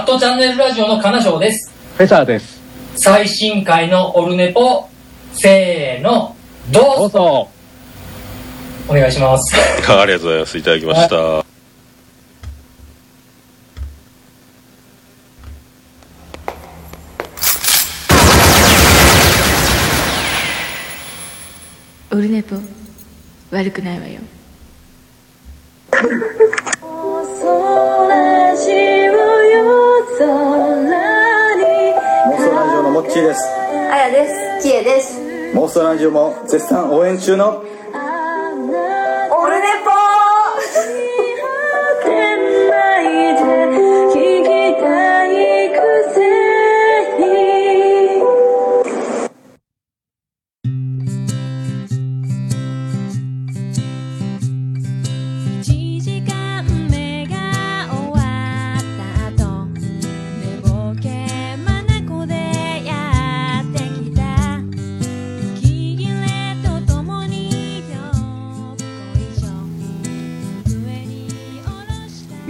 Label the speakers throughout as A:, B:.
A: アットチャンネルラジオの金賞です。
B: フェザーです。
A: 最新回のオルネポ、せーの、どうぞ
B: どうぞ。
A: お願いします。
C: ありがとうございます。いただきました。
D: オルネポ悪くないわよ
E: です
F: あやです。きえです。
E: モーストラジオも絶賛応援中の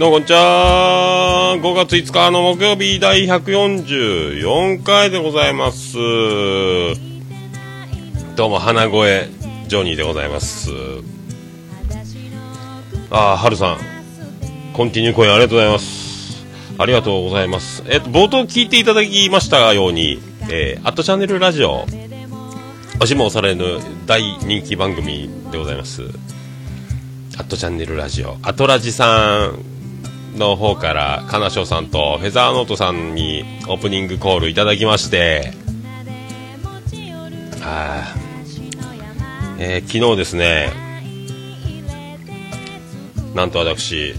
C: どうもこんにちは。5月5日の木曜日第144回でございます。どうも、花声ジョニーでございます。ああ、はるさん。コンティニューコインありがとうございます。ありがとうございます。えっと、冒頭聞いていただきましたように、えー、アットチャンネルラジオ、押しも押されぬ大人気番組でございます。アットチャンネルラジオ、アトラジさんの方から、かなしょうさんとフェザーノートさんにオープニングコールいただきまして、あえー昨日ですね、なんと私、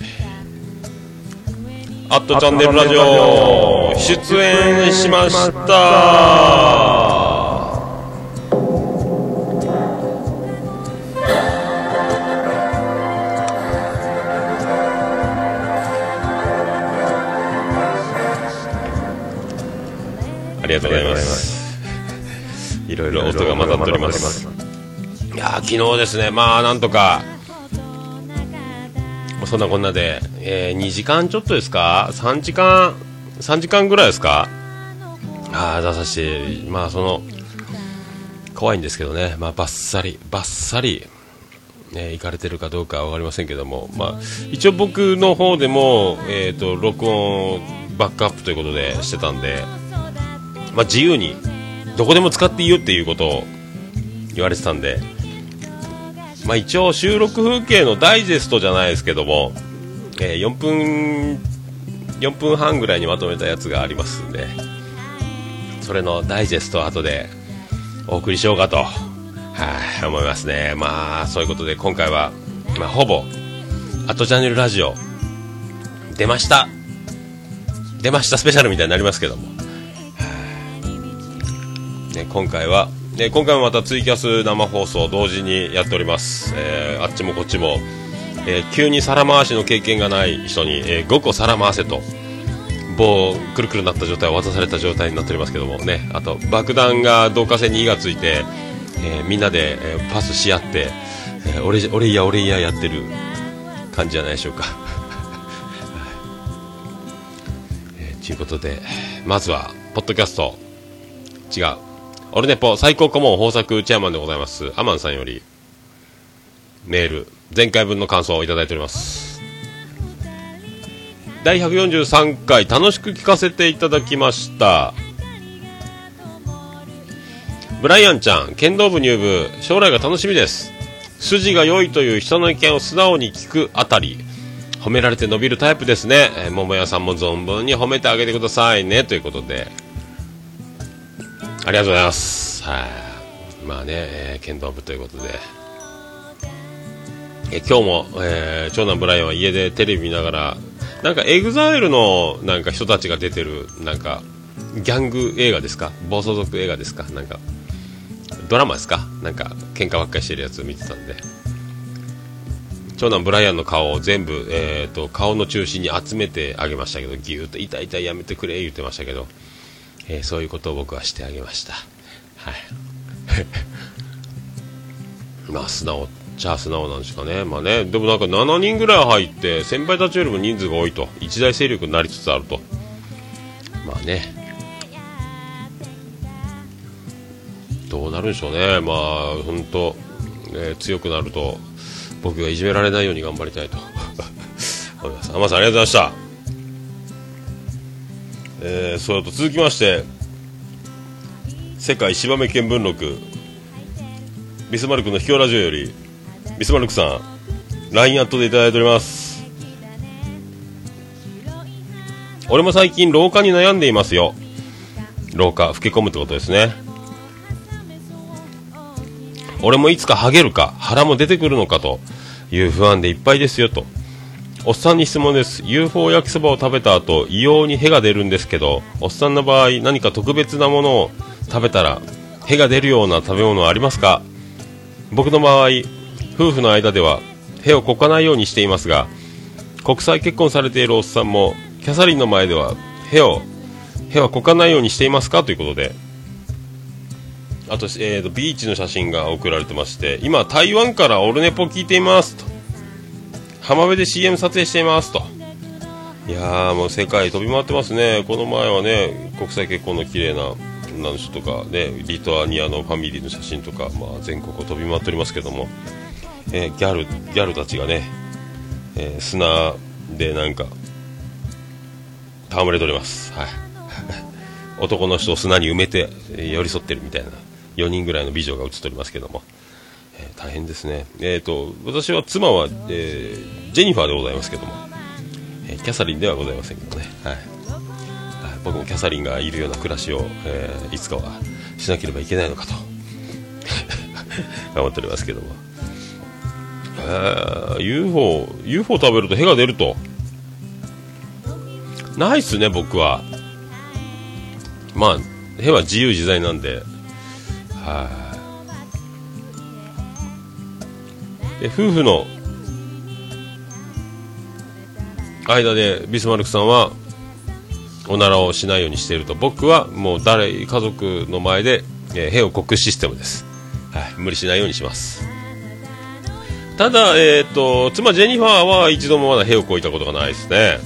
C: アットチャンネルラジオ出演しました。りがとうございます。いろいろ音が混ざっております。いやー昨日ですね、まあなんとか、そんなこんなで、えー2時間ちょっとですか ?3 時間、3時間ぐらいですか？あー出させて、まあその、怖いんですけどね、まあバッサリ、バッサリ、ね、行かれてるかどうかは分かりませんけども、まあ、一応僕の方でも、えー、と録音バックアップということでしてたんで、まあ、自由にどこでも使っていいよっていうことを言われてたんで、まあ、一応収録風景のダイジェストじゃないですけども、えー4分4分半ぐらいにまとめたやつがありますんでそれのダイジェストを後でお送りしようかとはい思いますね。まあそういうことで今回は、まあ、ほぼ「アットチャンネルラジオ」出ました。出ましたスペシャルみたいになりますけども。ね、今回は、ね、今回もまたツイキャス生放送同時にやっております、えーあっちもこっちも、えー急に皿回しの経験がない人に、え5個皿回せと棒くるくるなった状態を渡された状態になっておりますけどもねあと爆弾が導火線に火がついて、えーみんなで、えーパスし合って、えー俺俺いや俺いややってる感じじゃないでしょうか。えーということでまずはポッドキャスト。違う。オルネポ最高顧問豊作チェアマンでございます。アマンさんよりメール前回分の感想をいただいております。第143回楽しく聞かせていただきました。ブライアンちゃん剣道部入部将来が楽しみです。筋が良いという人の意見を素直に聞くあたり褒められて伸びるタイプですね、えー桃屋さんも存分に褒めてあげてくださいね。ということでありがとうございます。はい。まあね、えー剣道部ということで。え今日も、えー長男ブライアンは家でテレビ見ながら、なんかエグザイルのなんか人たちが出てる、なんか、ギャング映画ですか？暴走族映画ですか？なんか、ドラマですか？なんか、喧嘩ばっかりしてるやつ見てたんで。長男ブライアンの顔を全部、えー、と顔の中心に集めてあげましたけどギューッと痛い痛いやめてくれ言ってましたけど、えーそういうことを僕はしてあげました。はい。まあ素直じゃ素直なんですかね。まあねでもなんか7人ぐらい入って先輩たちよりも人数が多いと。一大勢力になりつつあると。まあね。どうなるんでしょうね。まあ本当、ね、強くなると僕がいじめられないように頑張りたいと。思い。ます天さんありがとうございました。えー、それと続きまして世界芝目見聞録。ビスマルクの秘境ラジオよりビスマルクさん LINE アットでいただいております。俺も最近老化に悩んでいますよ。老化老け込むってことですね。俺もいつかハゲるか腹も出てくるのかという不安でいっぱいですよと。おっさんに質問です。UFO 焼きそばを食べた後異様に屁が出るんですけどおっさんの場合何か特別なものを食べたら屁が出るような食べ物はありますか？僕の場合夫婦の間では屁をこかないようにしていますが国際結婚されているおっさんもキャサリンの前では屁を屁はこかないようにしていますか？ということで。あと,、えーとビーチの写真が送られてまして今台湾からオルネポ聞いています。と浜辺で CM 撮影していますと。いやーもう世界飛び回ってますね。この前はね国際結婚の綺麗な女の人とかねリトアニアのファミリーの写真とか、まあ、全国を飛び回っておりますけども、えーギャルギャルたちがね、えー砂でなんか戯れております。はい。男の人を砂に埋めて、寄り添ってるみたいな4人ぐらいの美女が写っておりますけども、えー大変ですね。えっ、と私は妻は、えージェニファーでございますけども、えキャサリンではございませんけどね。はい。僕もキャサリンがいるような暮らしを、えーいつかはしなければいけないのかと。頑張っておりますけども、えー UFO, UFO 食べると屁が出ると。ないっすね僕は。まあ屁は自由自在なんで。はい。で夫婦の間でビスマルクさんはおならをしないようにしていると。僕はもう誰家族の前で、えー、屁をこくシステムです、はい、無理しないようにします。ただ、えー、と妻ジェニファーは一度もまだ屁をこいたことがないですね。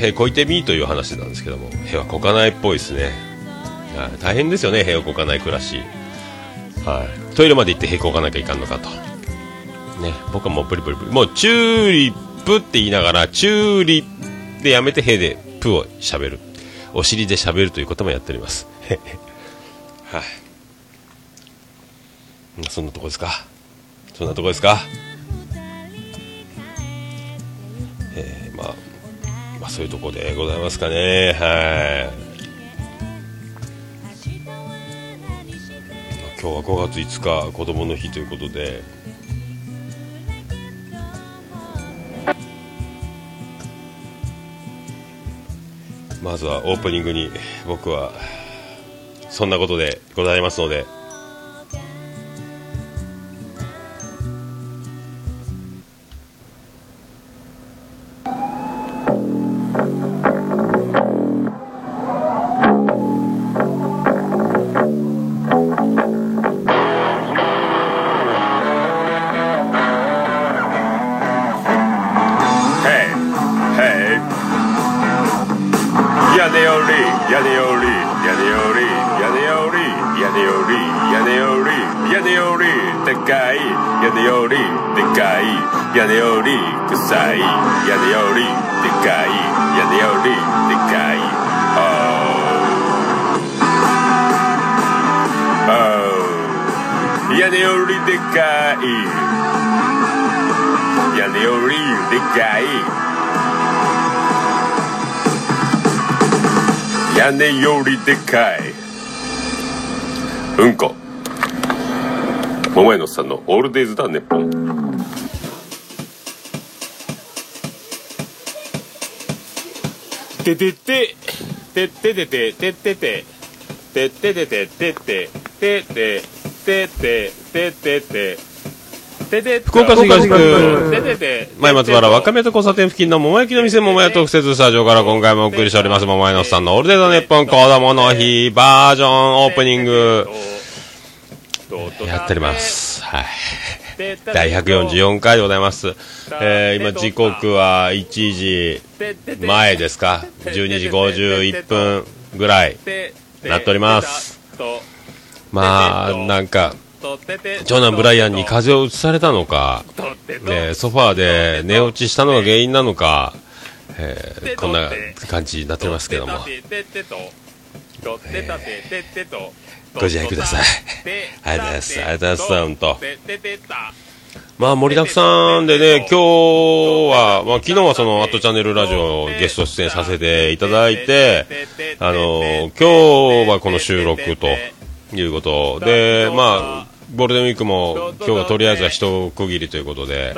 C: 屁こいてみーという話なんですけども屁はこかないっぽいですね、大変ですよね屁をこかない暮らし、はい、トイレまで行って屁こかなきゃいかんのかと。ね僕はもうプリプリプリ。もうチューリップって言いながらチューリップでやめて屁でプをしゃべる。お尻でしゃべるということもやっております。はい。あそんなとこですか？そんなとこですか？えー、まあまあそういうとこでございますかね。はい。今日は5月5日子供の日ということで。まずはオープニングに僕はそんなことでございますので。
B: より屋根より屋根より屋根より屋根より屋根より屋根よりでかい。屋根よりでかい。屋根より臭い。屋根よりでかい。屋根よりでかい。Oh. Oh. 屋根よりでかい。屋根よりでかい。屋根よりでかい。うんこ。桃屋のさんのオールデイズだネッポン。ててて。ててててててて。ててててててて。てててててて。
C: 福岡市東区前松原若宮と交差点付近の桃焼きの店桃屋特設スタジオから今回もお送りしております桃屋のさんのオールデイドネッポン子供の日バージョンオープニングやっておりますはい第144回でございます。えー、今時刻は1時前ですか。12時51分ぐらいなっております。まあ、なんか、長男ブライアンに風邪をうつされたのか、ね、ソファーで寝落ちしたのが原因なのか、えーこんな感じになってますけども、ご自愛ください。ありがとうございます。ありがとうございます、本当。まあ盛りだくさんでね、今日は、まあ昨日はその、アットチャンネルラジオゲスト出演させていただいて、あの、今日はこの収録ということで、まあ、ゴールデンウィークも今日はとりあえずは一区切りということで、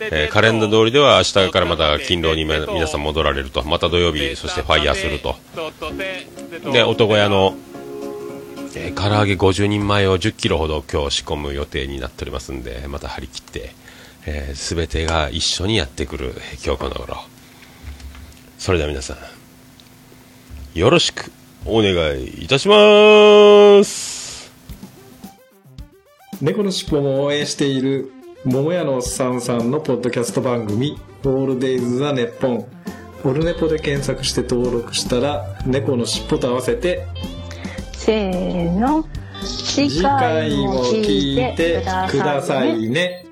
C: えーカレンダー通りでは明日からまた勤労にめ皆さん戻られると、また土曜日、そしてファイヤーすると。で、男屋の、えー唐揚げ50人前を10キロほど今日仕込む予定になっておりますんで、また張り切って、えー、全てが一緒にやってくるえー今日この頃。それでは皆さん、よろしくお願いいたします。
G: 猫のしっぽも応援している桃屋のおっさんさんのポッドキャスト番組「オールデイズ・ザ・ネッポン」オルネポで検索して登録したら猫のしっぽと合わせて
H: せーの次
G: 次回も聞いてくださいね。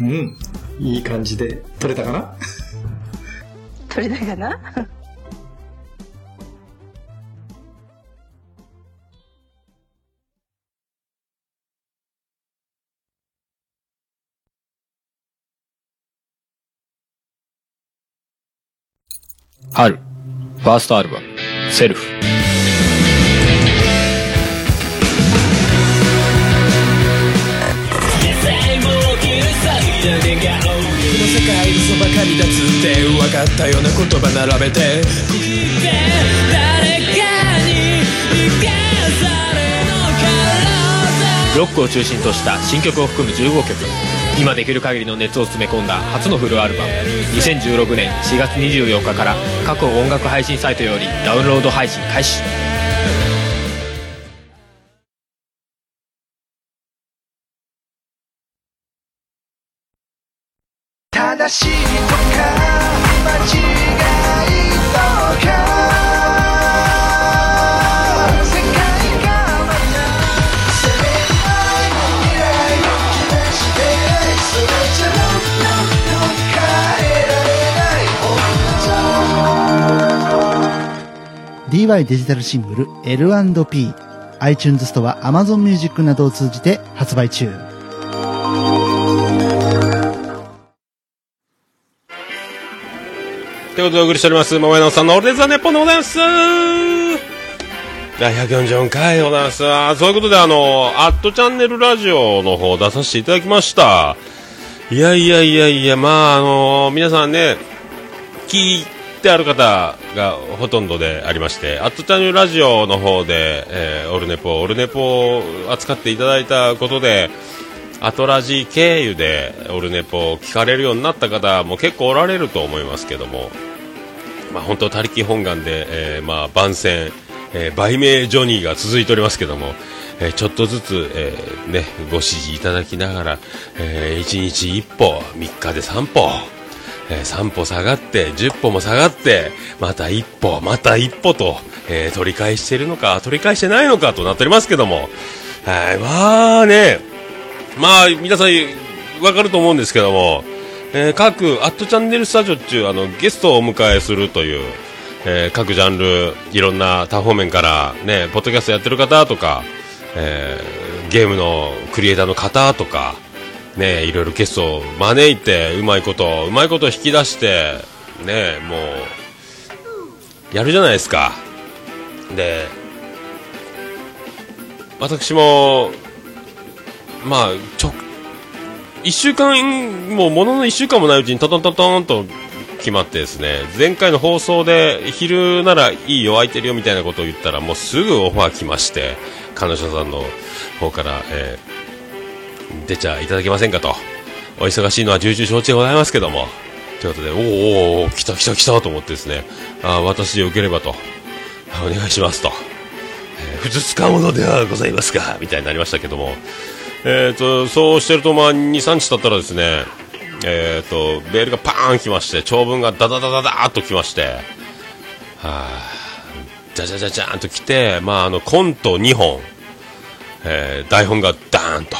G: うん。いい感じで撮れたかな？
H: 取れたかな？
I: 春、ファーストアルバム、セルフ。
J: この世界嘘ばかりだつって分かったような言葉並べて誰かに生かされの
I: ロックを中心とした新曲を含む15曲。今できる限りの熱を詰め込んだ初のフルアルバム。2016年4月24日から各音楽配信サイトよりダウンロード配信開始。
K: デジタルシングル L&P iTunes ストア Amazon Music などを通じて発売中
C: ということでお送りしております、桃屋のおっさんのオールデザネポンでございます第144回でございます。あーそういうことで、あの、アットチャンネルラジオの方出させていただきました。いやいやいやいや、まあ、あの皆さんね、聞いってある方がほとんどでありまして、アットチャンネルラジオの方で、えーオルネポ、オルネポを扱っていただいたことで、アトラジ経由でオルネポを聞かれるようになった方も結構おられると思いますけども、まあ、本当、他力本願で、えーまあ、番宣、えー売名ジョニーが続いておりますけども、えーちょっとずつ、えーね、ご指示いただきながら、え1日1歩、3日で3歩、えー3歩下がって、10歩も下がって、また1歩、また1歩と、えー取り返しているのか、取り返してないのかとなっておりますけども、はい、まあね、まあ、皆さん、わかると思うんですけども、えー各、アットチャンネルスタジオっていう、あの、ゲストをお迎えするという、えー各ジャンル、いろんな多方面から、ね、ポッドキャストやってる方とか、えーゲームのクリエイターの方とか、ね、いろいろゲストを招いて、うまいこと、うまいこと引き出して、ね、もう、やるじゃないですか。で、私も、まあ、ちょ、一週間、もうものの一週間もないうちにトントントントンと決まってですね、前回の放送で昼ならいいよ、空いてるよみたいなことを言ったら、もうすぐオファー来まして、彼女さんの方から、えー出ちゃいただけませんかと。お忙しいのは重々承知でございますけども。ということで、おーおーお来た来た来たと思ってですね、あ私でよければと、お願いしますと。えー、ふつつかものではございますが、みたいになりましたけども、えー、とそうしてると、まあ、2、3日経ったらですね、えー、とメールがパーン来まして長文がダダダダダーっと来まして、はあ、じゃじゃじゃじゃーんと来て、まあ、あのコント2本、えー台本がダーンと。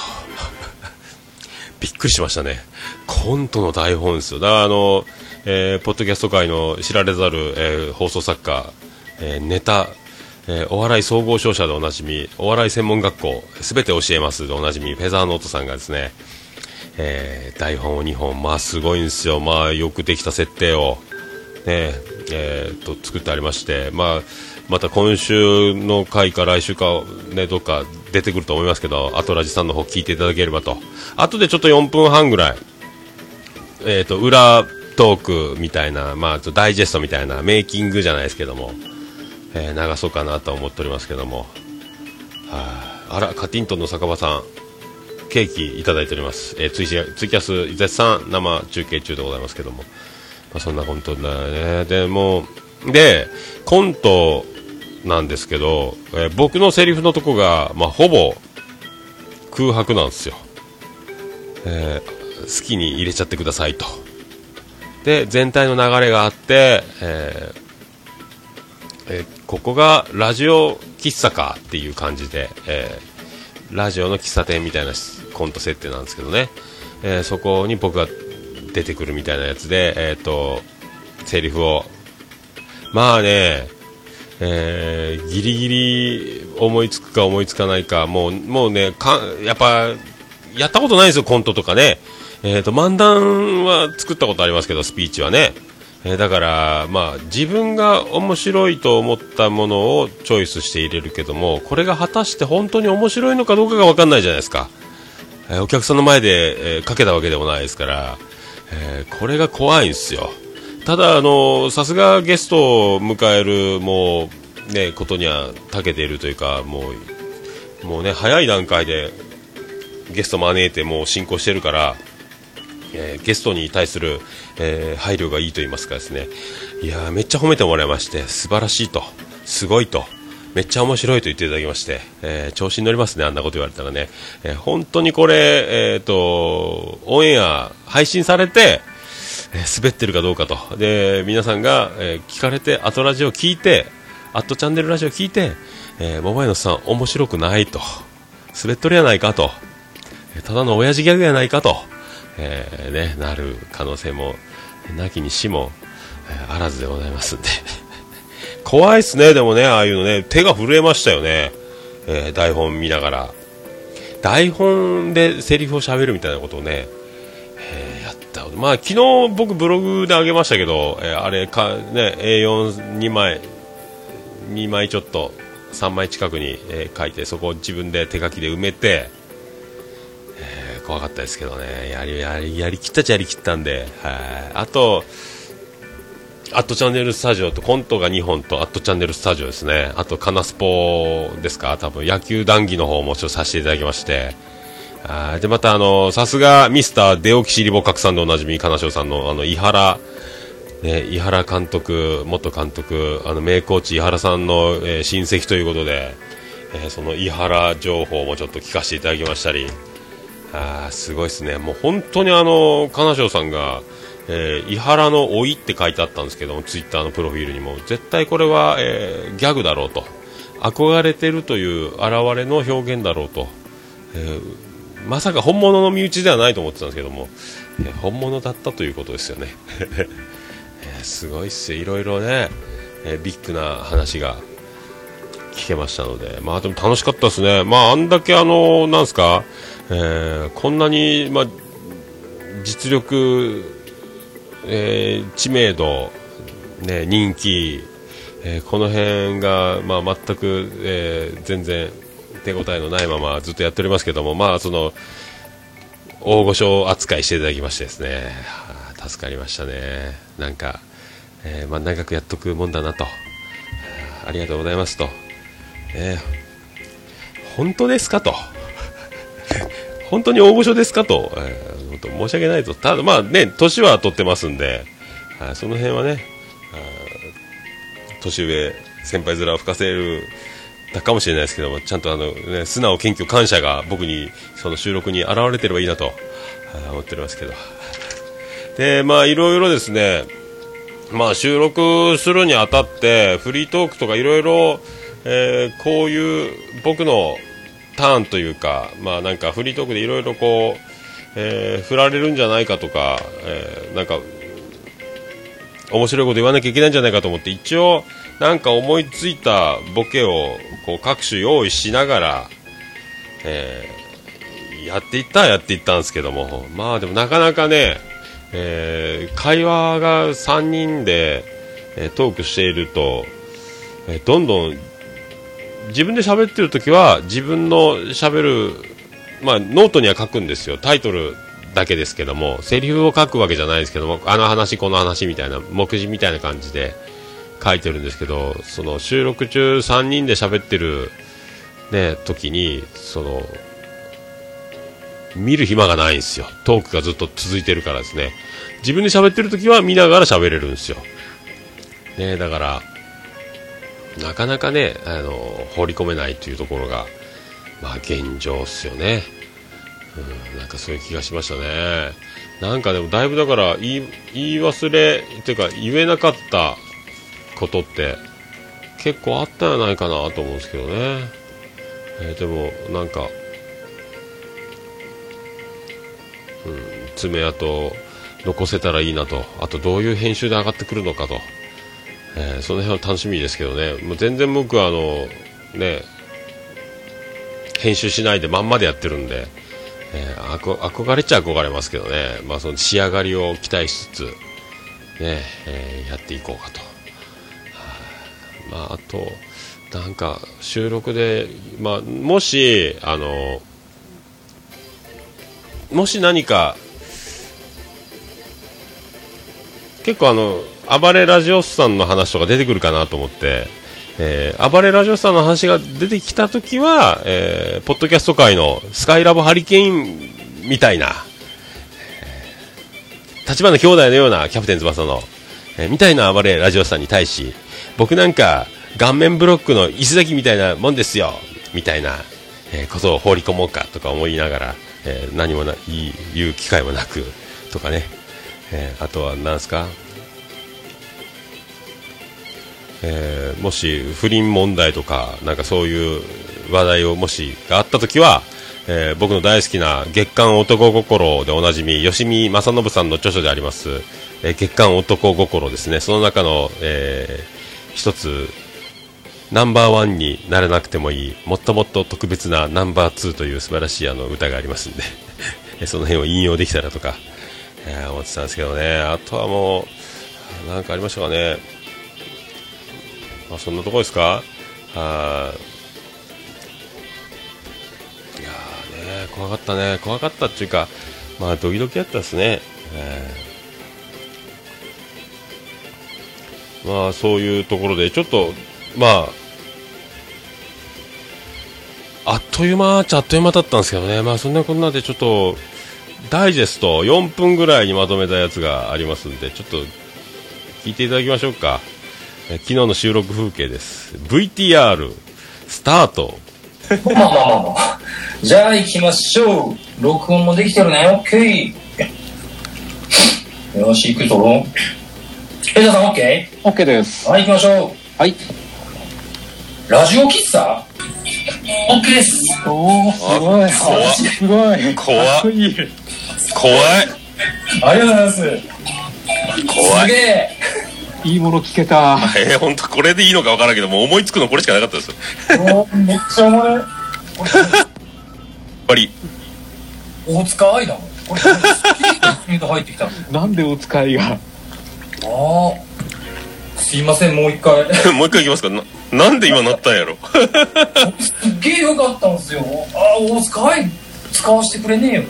C: くりしましたね。コントの台本ですよ。だからあの、えーポッドキャスト界の知られざる、えー放送作家、えーネタえーお笑い総合商社でおなじみお笑い専門学校すべて教えますでおなじみフェザーノートさんがですね、えー台本を2本まあすごいんですよ。まあよくできた設定をねえーと作ってありましてまあまた今週の回か来週かねどっか出てくると思いますけどアトラジさんの方聞いていただければと。後でちょっと4分半ぐらいえーと裏トークみたいなまあダイジェストみたいなメイキングじゃないですけどもえー流そうかなと思っておりますけども、はあ、あらカティントンの酒場さんケーキいただいております、えーツイツイキャス絶賛生中継中でございますけども、まあ、そんなコントだね。でもでコントなんですけど、えー僕のセリフのとこが、まあ、ほぼ空白なんですよ、えー好きに入れちゃってくださいと。で全体の流れがあって、えーえーここがラジオ喫茶かっていう感じで、えーラジオの喫茶店みたいなコント設定なんですけどね、えーそこに僕が出てくるみたいなやつで、えー、とセリフを。まあね、えーギリギリ思いつくか思いつかないかもうもうねかやっぱやったことないですよコントとかね、えー、と漫談は作ったことありますけどスピーチはね。えーだから、まあ、自分が面白いと思ったものをチョイスして入れるけどもこれが果たして本当に面白いのかどうかが分かんないじゃないですか、えーお客さんの前で、えーかけたわけでもないですから、えこれが怖いんですよ。ただ、あのさすがゲストを迎えるもう、ね、ことには長けているというかもうもう、ね、早い段階でゲスト招いてもう進行してるからえーゲストに対する、えー配慮がいいと言いますかですね。いやめっちゃ褒めてもらいまして素晴らしいと。すごいと。めっちゃ面白いと言っていただきまして、えー調子に乗りますねあんなこと言われたらね、えー本当にこれ、えー、とオンエア配信されて、えー滑ってるかどうかと。で皆さんが、えー聞かれてアトラジオ聞いてアットチャンネルラジオ聞いて、えー、桃井のさん面白くないと。滑っとるやないかと。えーただの親父ギャグやないかと、えーね、なる可能性もなきにしも、えーあらずでございますんで。怖いっすねでもねああいうのね。手が震えましたよね、えー台本見ながら。台本でセリフを喋るみたいなことをね、まあ昨日僕ブログであげましたけど、えーあれかね A42 枚2枚ちょっと3枚近くに、えー書いてそこを自分で手書きで埋めてえー怖かったですけどね。やりやりやりきったっちゃやりきったんではあとアットチャンネルスタジオとコントが2本とアットチャンネルスタジオですね。あとカナスポですか？多分野球談義の方もちょっとさせていただきまして。あでまたあのさすがミスターデオキシリボ核さんでおなじみ金城さんのあの井原ね、井原監督、元監督、あの名コーチ井原さんの、えー親戚ということで、えーその井原情報もちょっと聞かせていただきましたり、あすごいですね、もう本当にあの金城さんが、えー井原の老いって書いてあったんですけども、ツイッターのプロフィールにも、絶対これは、えーギャグだろうと、憧れてるという現れの表現だろうと、えーまさか本物の身内ではないと思ってたんですけども、えー本物だったということですよね。えすごいっすよ、いろいろね、えービッグな話が聞けましたので、まあでも楽しかったですね、まああんだけあの、なんすか、えこんなに、まあ、実力、え知名度、ね、人気、えーこの辺が、まあ、全く、えー全然手応えのないままずっとやっておりますけども、まあ、その大御所扱いしていただきましてですね、あ助かりましたね、なんか、えーまあ、長くやっとくもんだなと、ありがとうございますと、えー本当ですかと、本当に大御所ですかと、えー申し訳ないと、ただまあね、年は取ってますんで、はいその辺はね、あ年上、先輩面を吹かせるたかもしれないですけどもちゃんとあの、ね、素直謙虚感謝が僕にその収録に現れてればいいなと 思っておりますけど。でまあいろいろですね。まあ収録するにあたってフリートークとかいろいろこういう僕のターンというかまあなんかフリートークでいろいろこう、えー振られるんじゃないかとか、えーなんか面白いこと言わなきゃいけないんじゃないかと思って一応なんか思いついたボケをこう各種用意しながら、えーやっていったやっていったんですけども。まあでもなかなかね、えー会話が3人で、えートークしていると、えどんどん自分で喋ってる時は自分の喋る、まあ、ノートには書くんですよ。タイトルだけですけどもセリフを書くわけじゃないですけどもあの話この話みたいな目次みたいな感じで。書いてるんですけどその収録中3人で喋ってる、ね、時にその見る暇がないんですよ。トークがずっと続いてるからですね。自分で喋ってる時は見ながら喋れるんですよ、ね、だからなかなかねあの放り込めないというところが、まあ、現状っすよね、うん、なんかそういう気がしましたね。なんかでもだいぶだから言い忘れっていうか言えなかったことって結構あったんじゃないかなと思うんですけどね、えーでもなんか、うん、爪痕残せたらいいなと。あとどういう編集で上がってくるのかと。えーその辺は楽しみですけどね、もう全然僕はあの、ね、編集しないでまんまでやってるんで、えー憧れちゃ憧れますけどね、まあ、その仕上がりを期待しつつ、ねえーやっていこうかと。まあ、あと、なんか収録で、まあ、もし、あの、もし何か結構あの暴れラジオスさんの話とか出てくるかなと思って、えー暴れラジオスさんの話が出てきたときは、えーポッドキャスト界のスカイラボハリケーンみたいな、立花兄弟のようなキャプテン翼の、えーみたいな暴れラジオスさんに対し、僕なんか顔面ブロックの石崎みたいなもんですよ、みたいな、えーことを放り込もうかとか思いながら、えー何もない言う機会もなくとかね、えーあとは何ですか、えーもし不倫問題とかなんかそういう話題をもしがあったときは、えー僕の大好きな月刊男心でおなじみ吉見正信さんの著書であります、えー月刊男心ですね。その中の、えー一つナンバーワンになれなくてもいいもっともっと特別なナンバーツーという素晴らしいあの歌がありますんで その辺を引用できたらとか、えー思ってたんですけどね。あとはもうなんかありましたかね。まあ、そんなとこですか？あーいやね怖かったね。怖かったっていうかまあドキドキやったですね、えー。まあそういうところでちょっとまああっという間っちゃあっという間だったんですけどねまあそんなこんなでちょっとダイジェスト4分ぐらいにまとめたやつがありますんでちょっと聞いていただきましょうかえ昨日の収録風景です VTR スタート
A: まあまあまあまあ。じゃあ行きましょう。録音もできてるね。オッケー。よし、行くぞ。えじゃさん、オッケー？
L: オッケーです。
A: はい、行きましょう。
L: はい。
A: ラジオ喫茶？オッケーです。
L: おー、すごい。
A: 怖
L: すごい。
C: 怖
L: いい。
C: 怖い
A: ありがとうございます。
C: 怖い
A: すげえ。
L: いいもの聞けた。
C: えー、本当これでいいのか分からんけどもう思いつくのこれしかなかったです
A: めっちゃおもろい。
C: ぱり
A: 大塚愛だもん。これ、スキーが入ってきた。あ
L: なんでお使いが？
A: あ。すいません、もう一回。
C: もう一回いきますかななんで今なったんやろ
A: すっげえよかったんですよ。ああ、大塚愛使わせてくれねえよ。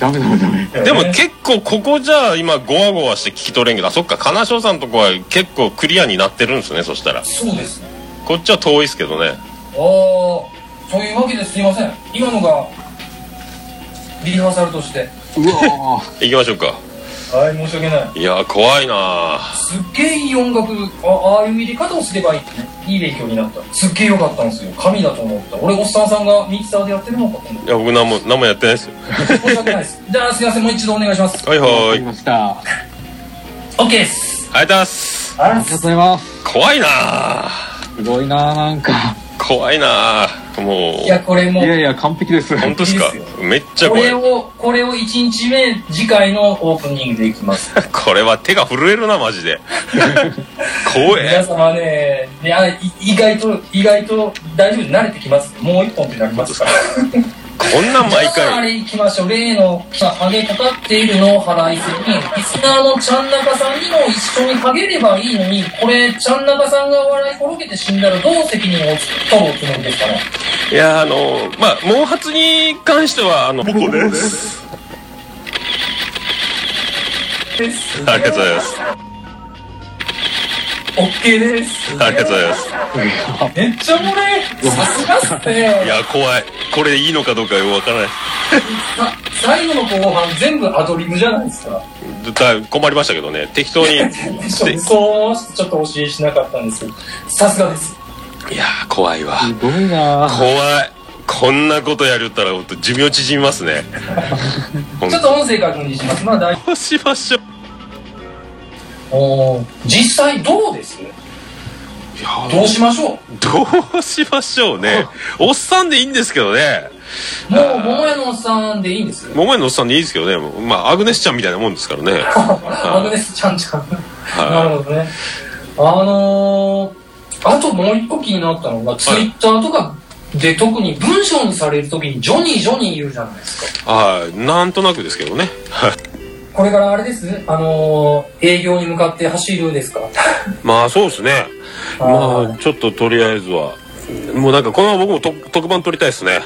L: ダメダメダメ。
C: でも結構ここじゃあ今ゴワゴワして聞き取れんけどあそっか金賞さんとこは結構クリアになってるんですねそしたら
A: そうですね。
C: こっちは遠いですけどね
A: ああ、そういうわけですいません。今のが、リハーサルとして。
L: うわ
C: 行きましょうか
A: はい申し訳ない。
C: いや怖いな。
A: すっげえいい音楽あああいう入れ方をすればいいいい勉強になった。すっげえ良かったんですよ。神だと思った。俺おっさんさんがミキサーでやってるのかと思っ
C: いや僕何も何もやってないですよ。
A: た申し訳ないです。じゃあすいません。もう一度お願いします。
C: はいはい。あり
L: ました
A: OK です
C: がとうございます。
A: ありが
L: とうございます。
C: 怖いな。
L: すごいななんか
C: 怖いなもう。
A: いやこれも。う
L: いやいや完璧です。
C: 本当ですか？めっちゃ
A: こ
C: 怖い。
A: れをこれを1日目次回のオープニングでいきます。
C: これは手が震えるなマジで。怖
A: 皆
C: え
A: 様ねいやい意外と意外と大丈夫慣れてきます。もう一本ってなりますから
C: こんなん毎
A: じゃあれ行きましょう例のハゲかかっているのを払いすぎにリスナーのちゃん中さんにも一緒にハゲればいいのにこれちゃん中さんが笑い転げて死んだらどう責任を取るつもりですかね
C: いやあのまあ毛髪に関してはあの僕ですありがとうございます
A: OK です。
C: ありがとうございます。
A: めっちゃ漏れ。さすがっすね。
C: いや怖い。これでいいのかどうかよくわからない。
A: さ最後の後半全部アドリブじゃないですか。
C: だ困りましたけどね。適当に。
A: そうちょっと教えしなかったんです。けどさすがです。
C: いやー怖いわ。
L: すごいな。
C: 怖い。こんなことやるったら寿命縮みますね。
A: ちょっと音声確認します。まあ大
C: どうしましょう
A: おー実際どうです？どうしましょう？
C: どうしましょうね。おっさんでいいんですけどね。
A: もう桃屋のおっさんでいいんです？
C: 桃屋のおっさんでいいですけどね。まあアグネスちゃんみたいなもんですからね。
A: アグネスちゃんちゃん。
C: はい。
A: なるほどね。あのー、あともう一個気になったのがツイッターとかで特に文章にされるときにジョニージョニー言うじゃないですか
C: はいなんとなくですけどねはい
A: これからあれです？あのー、営業に向かって走るですか？
C: まあそうですね。まあちょっととりあえずは。もうなんかこのまま僕も特特番撮りたいですね。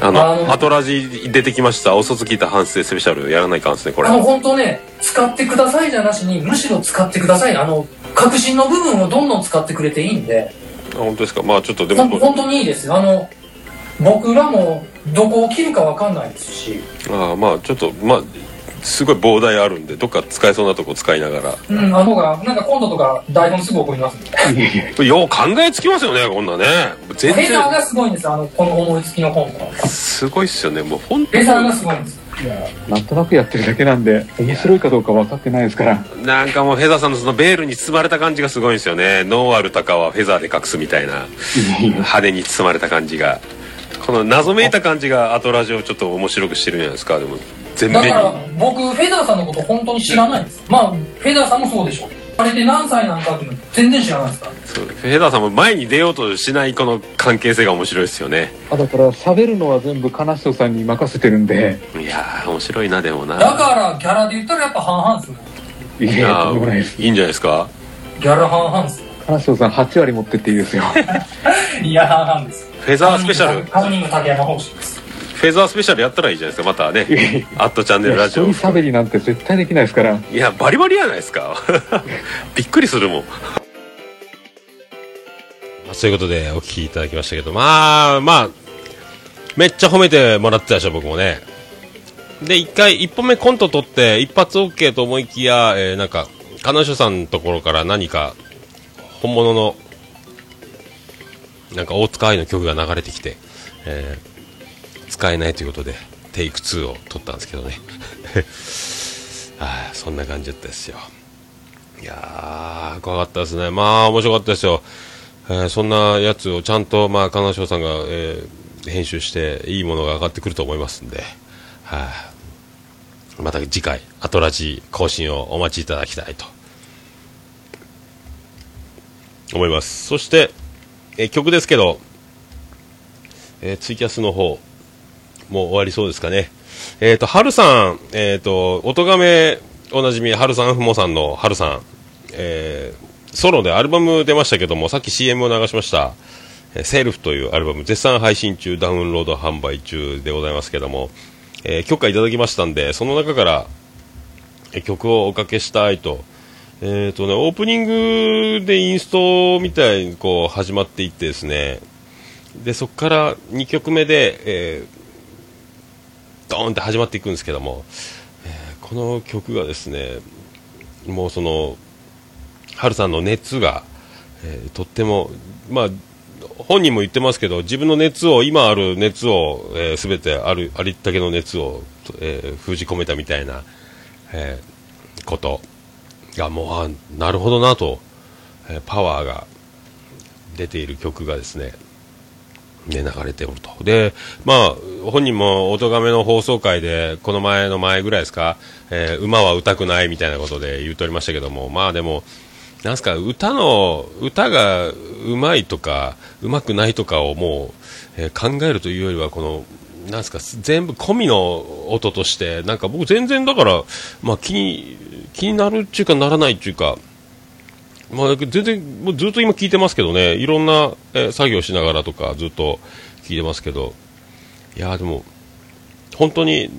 C: あの
A: あの
C: アトラジ出てきました。お卒聞いた反省スペシャルやらないかんですねこれ。
A: あの本当ね使ってくださいじゃなしにむしろ使ってください。あの革新の部分をどんどん使ってくれていいんで。
C: あ本当ですか？まあちょっとでも
A: 本当にいいです。あの僕らもどこを切るかわかんないですし。
C: ああまあちょっとまあすごい膨大あるんでどっか使えそうなとこ使いながら。
A: うんあの方がなんか今度とか台本すぐ送りますんで
C: よう考えつきますよねこんなね全
A: レザー
C: 然
A: がすごいんですあのこの思いつきの本。
C: すごいっすよねもう本当
A: レザーがすごいんです
L: なんとなくやってるだけなんで面白いかどうか分かってないですから。
C: なんかもうフェザーさんのそのベールに包まれた感じがすごいんですよね。ノーアルタカはフェザーで隠すみたいな。派手に包まれた感じがこの謎めいた感じがアトラジをちょっと面白くしてるんじゃないですか。でも全面。
A: だから
C: に
A: 僕フェザーさんのこと本当に知らないんです。まあフェザーさんもそうでしょ。あれで何歳なんかっていうの全然知らないですか。ら
C: そう。フェザーさんも前に出ようとしないこの関係性が面白いですよね。
L: あだから喋るのは全部金城さんに任せてるんで。
C: いやー面白いなでもな。
A: だからギャラで言ったらやっぱ半々ですよ。
L: いや
C: いや
L: とんでもないです。
C: いいんじゃないですか。
A: ギャラ半々ですよ。
L: 金城さん8割持ってっていいですよ。
A: いや半々です
C: フェザースペシャル。
A: カンニング竹山方式です。
C: フェザースペシャルやったらいいじゃないですかまたね「アットチャンネルラジオ。
L: 一人喋りなんて絶対できないですから。
C: いやバリバリやないですか。びっくりするもん。そういうことでお聞きいただきましたけどまあまあめっちゃ褒めてもらってたでしょ僕もね。で一回一本目コント取って一発 OK と思いきや、えーなんか彼女さんのところから何か本物のなんか大塚愛の曲が流れてきて、えー使えないということでテイク2を取ったんですけどね。はいそんな感じだったですよ。いやー怖かったですね。まあ面白かったですよ、えーそんなやつをちゃんとまあ金賞さんが、えー編集していいものが上がってくると思いますんで。はい。また次回アトラジ更新をお待ちいただきたいと。思います。そして、え曲ですけど、えーツイキャスの方もう終わりそうですかね。えっ、と、はるさん、えっ、と、音亀おなじみ、はるさんふもさんのはるさん、えーソロでアルバム出ましたけども、さっき CM を流しました、えーセルフというアルバム、絶賛配信中、ダウンロード販売中でございますけども、えー許可いただきましたんで、その中から、え曲をおかけしたいと。えっ、とね、オープニングでインストみたいにこう始まっていってですね、で、そこから2曲目で、えードーンって始まっていくんですけども、えーこの曲がですねもうその春さんの熱が、えーとってもまあ本人も言ってますけど自分の熱を今ある熱を、えー、全てあるありったけの熱を、えー封じ込めたみたいな、えーこと。がもうあなるほどなと、えーパワーが出ている曲がですねで流れておると。でまあ本人も音亀の放送回でこの前の前ぐらいですか、えー馬は歌くないみたいなことで言っておりましたけどもまあでもなんすか歌の歌がうまいとかうまくないとかをもう、えー考えるというよりはこのなんすか全部込みの音としてなんか僕全然だから、まあ、気に気になるっていうかならないっていうか。まあ、全然もうずっと今聞いてますけどね。いろんな、え作業しながらとかずっと聞いてますけど。いやーでも本当に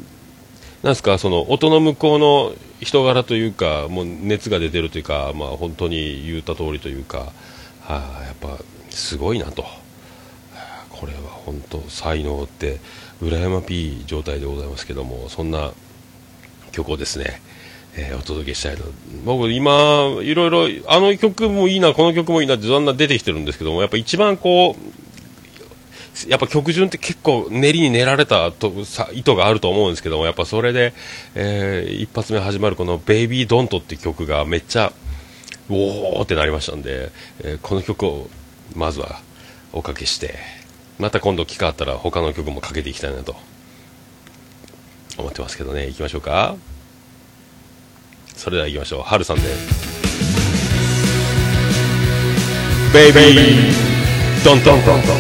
C: なんですかその音の向こうの人柄というかもう熱が出てるというか、まあ、本当に言った通りというか、はあ、やっぱすごいなと、これは本当才能って羨ましい状態でございますけどもそんな曲をですね、えーお届けしたいと僕今いろいろあの曲もいいなこの曲もいいなってだんだん出てきてるんですけどもやっぱ一番こうやっぱ曲順って結構練りに練られたとさ意図があると思うんですけどもやっぱそれで、えー一発目始まるこの「ベイビードントっていう曲がめっちゃおーってなりましたんで、えーこの曲をまずはおかけしてまた今度機会あったら他の曲もかけていきたいなと思ってますけどね行きましょうか。それでは行きましょう。春さんで「ベイビードン。トントント
J: ン」タ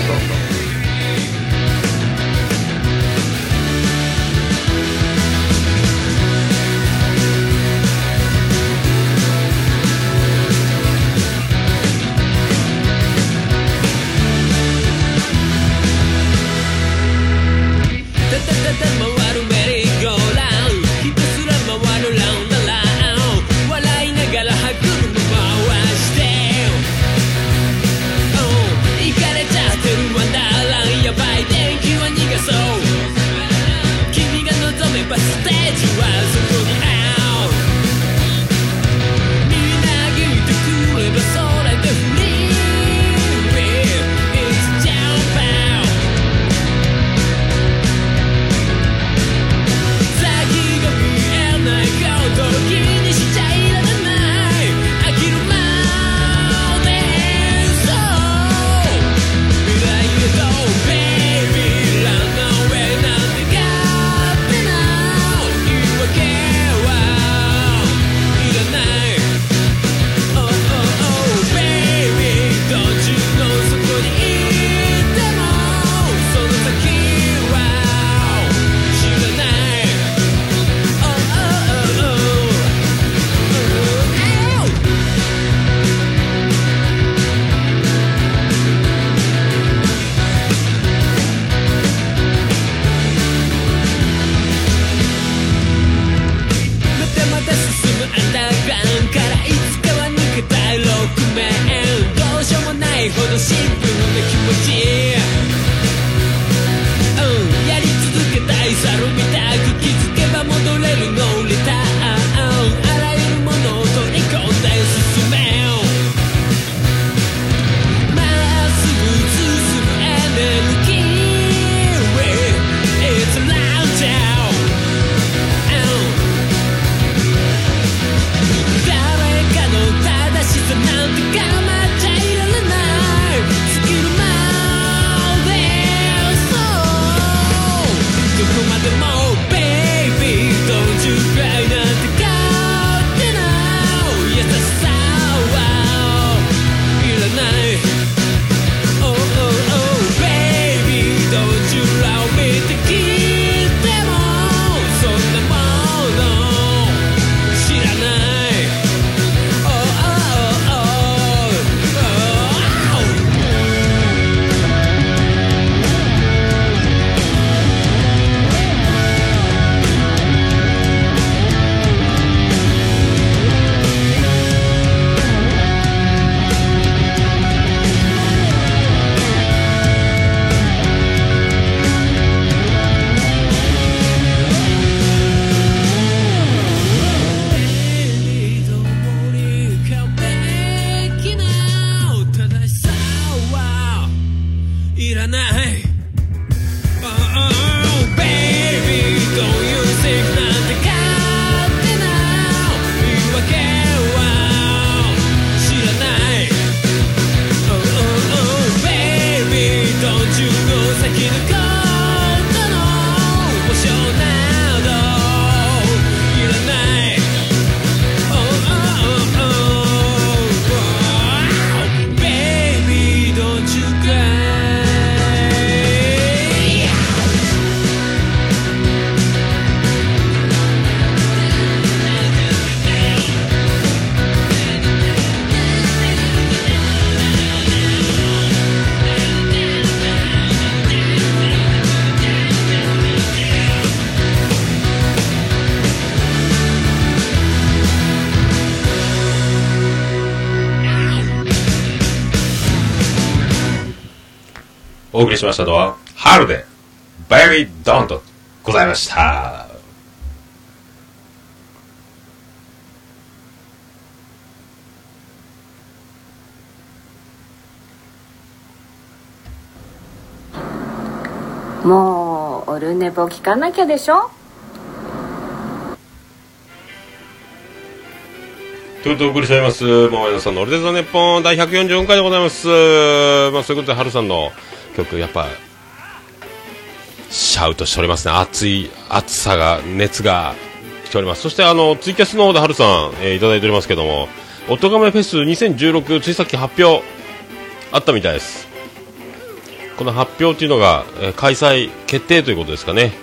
C: お送りしましたのは、春で、ベリードンとございました。
M: もうオルネポ聞かなきゃでしょ？
C: ということでお送りしております、桃屋さんのオルデザネッポン第144回でございます。まあ、そういうことで、春さんの曲、やっぱ、シャウトしておりますね。熱い、熱さが、熱が来ております。そして、あの、ツイキャスの方で春さん、えーいただいておりますけども、おとがめフェス2016、ついさっき発表、あったみたいです。この発表っていうのが、えー開催決定ということですかね。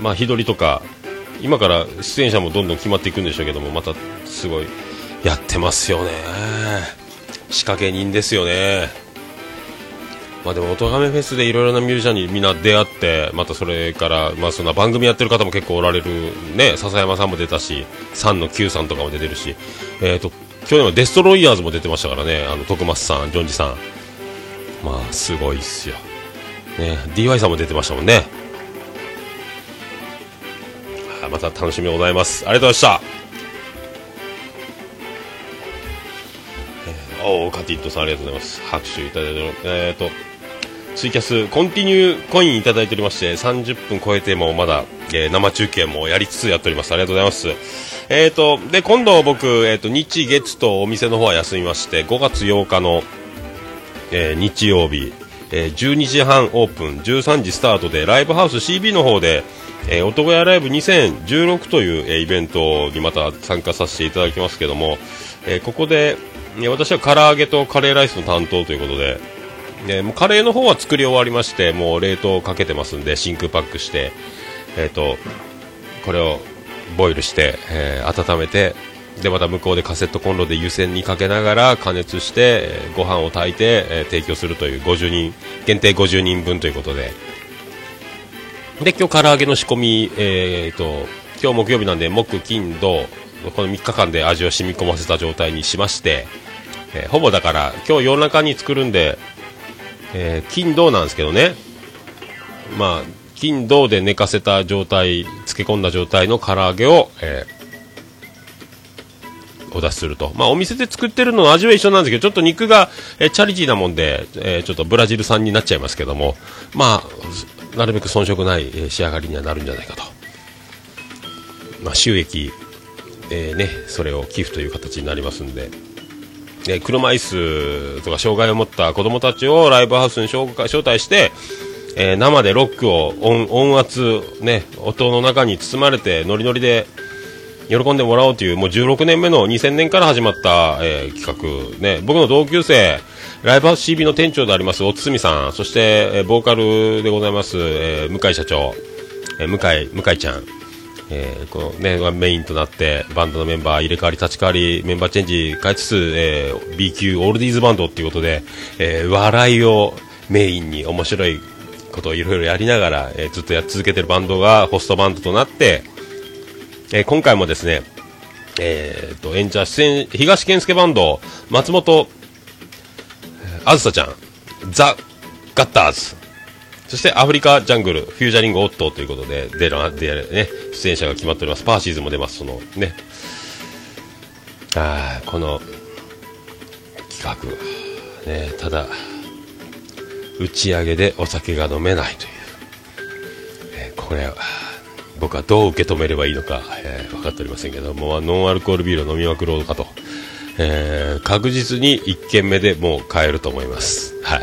C: まあ、日取りとか、今から出演者もどんどん決まっていくんでしょうけども、またすごいやってますよね。仕掛け人ですよね。まあでも、おとがめフェスでいろいろなミュージシャンにみんな出会って、またそれから、まあそんな番組やってる方も結構おられる、ね、笹山さんも出たし、3の Q さんとかも出てるし、えっ、と、去年はデストロイヤーズも出てましたからね、あの、徳松さん、ジョンジさん。まあ、すごいっすよ。ね、DY さんも出てましたもんね。あまた楽しみでございます。ありがとうございました。えーお、カティットさんありがとうございます。拍手いただいて。えっ、と、ツイキャス、コンティニューコインいただいておりまして、30分超えてもまだ、えー生中継もやりつつやっております。ありがとうございます。えっ、と、で、今度僕、えっ、と、日、月とお店の方は休みまして、5月8日の、えー日曜日、えー12時半オープン、13時スタートで、ライブハウス CB の方で、えー、男屋ライブ2016という、えーイベントにまた参加させていただきますけども、えーここで、えー私は唐揚げとカレーライスの担当ということで、でもうカレーの方は作り終わりまして、もう冷凍かけてますんで、真空パックして、えっ、と、これをボイルして、えー温めて、で、また向こうでカセットコンロで湯煎にかけながら加熱して、えーご飯を炊いて、えー提供するという50人、限定50人分ということで、で、今日唐揚げの仕込み、えー、と、今日木曜日なんで、木、金、土、この3日間で味を染み込ませた状態にしまして、えーほぼだから、今日夜中に作るんで、えー金、土なんですけどね、まあ、金、土で寝かせた状態、漬け込んだ状態の唐揚げを、えーお出しすると。まあ、お店で作ってるのの味は一緒なんですけど、ちょっと肉が、えーチャリティーなもんで、えちょっとブラジル産になっちゃいますけども、まあ、なるべく遜色ない、え仕上がりにはなるんじゃないかと。まあ、収益、えね、それを寄付という形になりますんで、え車椅子とか障害を持った子供たちをライブハウスに招待して、えー生でロックを音音圧、ね、音の中に包まれてノリノリで喜んでもらおうというもう16年目の2000年から始まった、えー企画、ね、僕の同級生ライブハウス CB の店長でありますおつすみさん。そして、えーボーカルでございます、え向井社長、え向井向井ちゃん。えーこのね、メインとなってバンドのメンバー入れ替わり立ち替わりメンバーチェンジ変えつつ、えー B 級オールディーズバンドっていうことで、えー笑いをメインに面白いことをいろいろやりながら、えーずっとやっ続けてるバンドがホストバンドとなって、えー今回もですね、えー、と演者出演東健介バンド松本あずさちゃんザ・ガッターズ。そしてアフリカジャングル、フュージャリングオットーということで、出る、出るね、出演者が決まっております。パーシーズも出ます、そのね。あーこの企画、ね、ただ、打ち上げでお酒が飲めないという、えーこれは、僕はどう受け止めればいいのか、えー分かっておりませんけども、ノンアルコールビールを飲みまくろうかと、えー確実に1軒目でもう買えると思います。はい。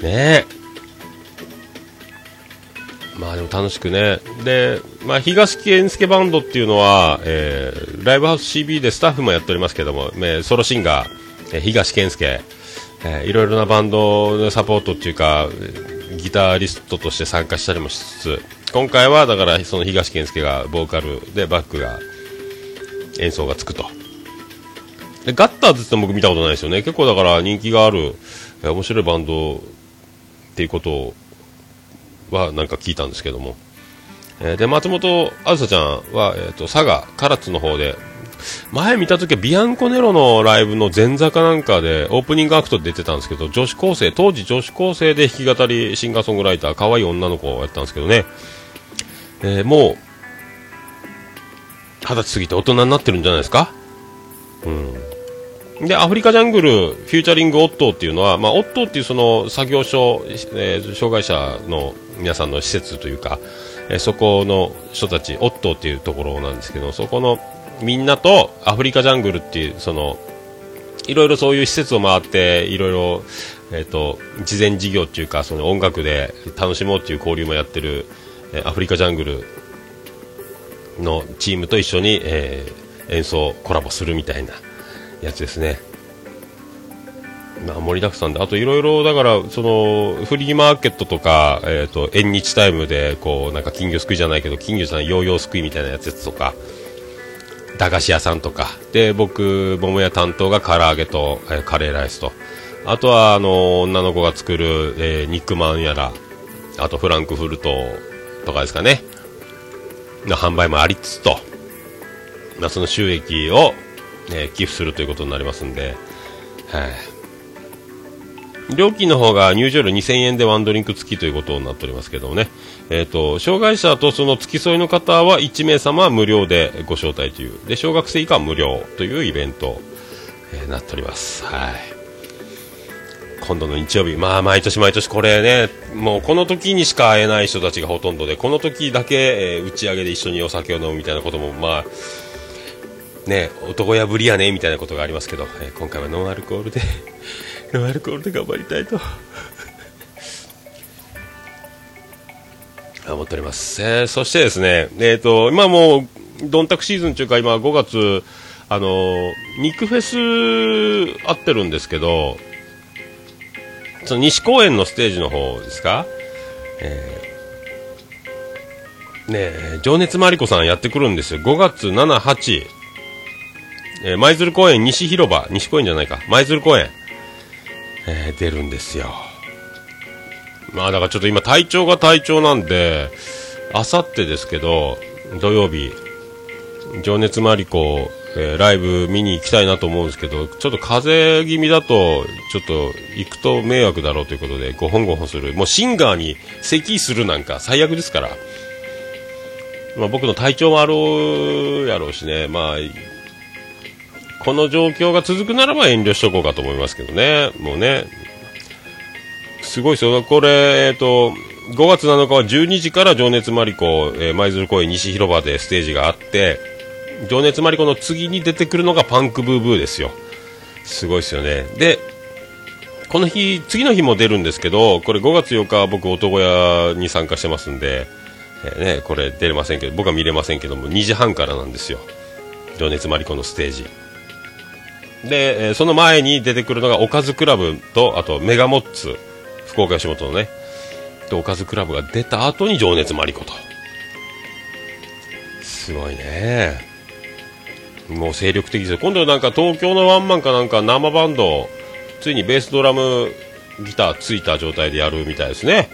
C: ねえ。まあでも楽しくね。で、まあ東健介バンドっていうのは、えーライブハウス CB でスタッフもやっておりますけども、えーソロシンガー、えー東健介、えーいろいろなバンドのサポートっていうか、ギタリストとして参加したりもしつつ、今回はだからその東健介がボーカルでバックが演奏がつくと。でガッターズって僕見たことないですよね。結構だから人気がある、面白いバンドっていうことをはなんか聞いたんですけども。えーで、松本あずさちゃんは、えっ、と、佐賀、唐津の方で前見た時はビアンコネロのライブの前座かなんかでオープニングアクトで出てたんですけど、女子高生、当時女子高生で弾き語りシンガーソングライター、可愛い女の子をやったんですけどね、えーもう、二十歳過ぎて大人になってるんじゃないですか？うん。で、アフリカジャングル、フューチャリングオットーっていうのは、まあ、オットーっていうその作業所、えー障害者の皆さんの施設というか、えーそこの人たち、オットーっていうところなんですけど、そこのみんなとアフリカジャングルっていう、その、いろいろそういう施設を回って、いろいろ、えっ、と、事前事業っていうか、その音楽で楽しもうっていう交流もやってる、えーアフリカジャングルのチームと一緒に、えー演奏コラボするみたいなやつですね。まあ、盛りだくさんで、あといろいろだから、そのフリーマーケットとか、えっ、と、縁日タイムで、こう、なんか金魚すくいじゃないけど、金魚さんヨーヨーすくいみたいなやつとか、駄菓子屋さんとか、で、僕、桃屋担当が唐揚げと、えーカレーライスと、あとは、あの、女の子が作る、えー肉まんやら、あとフランクフルトとかですかね、の販売もありつつと、まあ、その収益を、えー寄付するということになりますんで、はい、料金の方が入場料2000円でワンドリンク付きということになっておりますけどもね、えー、と障害者とその付き添いの方は1名様は無料でご招待という。で小学生以下は無料というイベント、えーなっております。はい。今度の日曜日、まあ毎年毎年これね、もうこの時にしか会えない人たちがほとんどで、この時だけ、えー打ち上げで一緒にお酒を飲むみたいなことも、まあ、ね、男やぶりやねみたいなことがありますけど、えー今回はノンアルコールでノンアルコールで頑張りたいと。思っております、えーそしてですね、えー、と今もうドンタクシーズンというか今5月あの肉フェス合ってるんですけどその西公園のステージの方ですか、えーねえ情熱マリコさんやってくるんですよ。5月7、8えー舞鶴公園西広場、西公園じゃないか、舞鶴公園、えー出るんですよ。まあだからちょっと今体調が体調なんで、あさってですけど、土曜日、情熱マリコ、えーライブ見に行きたいなと思うんですけど、ちょっと風邪気味だと、ちょっと行くと迷惑だろうということで、ごほんごほんする。もうシンガーに咳するなんか最悪ですから。まあ僕の体調もあるやろうしね、まあ、この状況が続くならば遠慮しとこうかと思いますけどね、もうね、すごいですよ、これ、えっ、と、5月7日は12時から情熱マリコ、えー舞鶴公園西広場でステージがあって、情熱マリコの次に出てくるのがパンクブーブーですよ。すごいですよね。で、この日、次の日も出るんですけど、これ5月8日は僕、男屋に参加してますんで、えーね、これ出れませんけど、僕は見れませんけども、2時半からなんですよ。情熱マリコのステージ。で、えーその前に出てくるのがおかずクラブと、あとメガモッツ、福岡吉本のね、とおかずクラブが出た後に情熱マリコと。すごいね。もう精力的ですよ。今度なんか東京のワンマンかなんか生バンド、ついにベースドラムギターついた状態でやるみたいですね。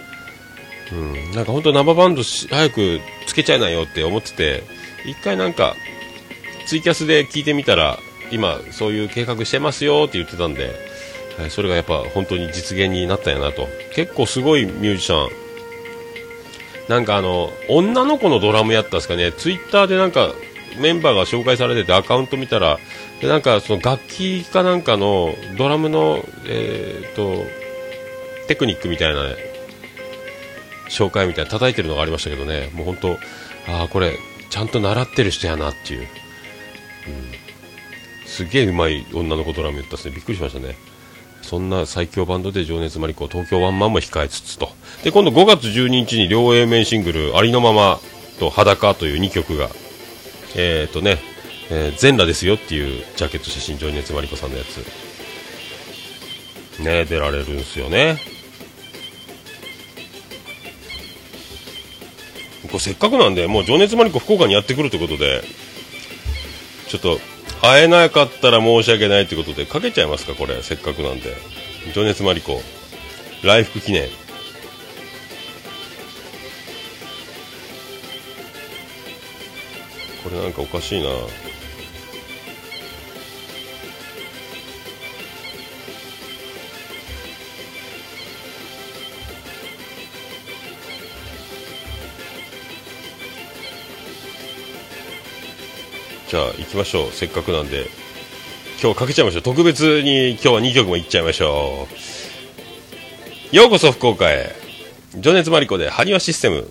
C: うん、なんか本当生バンド早くつけちゃいなよって思ってて、一回なんかツイキャスで聞いてみたら、今そういう計画してますよって言ってたんで、えーそれがやっぱ本当に実現になったんやなと。結構すごいミュージシャン。なんかあの、女の子のドラムやったんですかね、ツイッターでなんかメンバーが紹介されててアカウント見たら、でなんかその楽器かなんかのドラムの、えー、と、テクニックみたいな紹介みたいな叩いてるのがありましたけどね、もう本当、ああ、これ、ちゃんと習ってる人やなっていう、うん、すげえうまい女の子ドラムやったですね、びっくりしましたね。そんな最強バンドで情熱マリコ、東京ワンマンも控えつつと。で、今度5月12日に両 A 面シングル、ありのままと裸という2曲が、えっ、とね、えー全裸ですよっていうジャケット写真、情熱マリコさんのやつ。ね、出られるんですよね。これせっかくなんで、もう情熱マリコ福岡にやってくるということで、ちょっと、会えなかったら申し訳ないということで、かけちゃいますか、これ、せっかくなんで。情熱マリコ、来福記念。これなんかおかしいな。じゃあ行きましょう。せっかくなんで。今日かけちゃいましょう。特別に今日は2曲も行っちゃいましょう。ようこそ福岡へ。情熱マリコで埴輪
N: システム。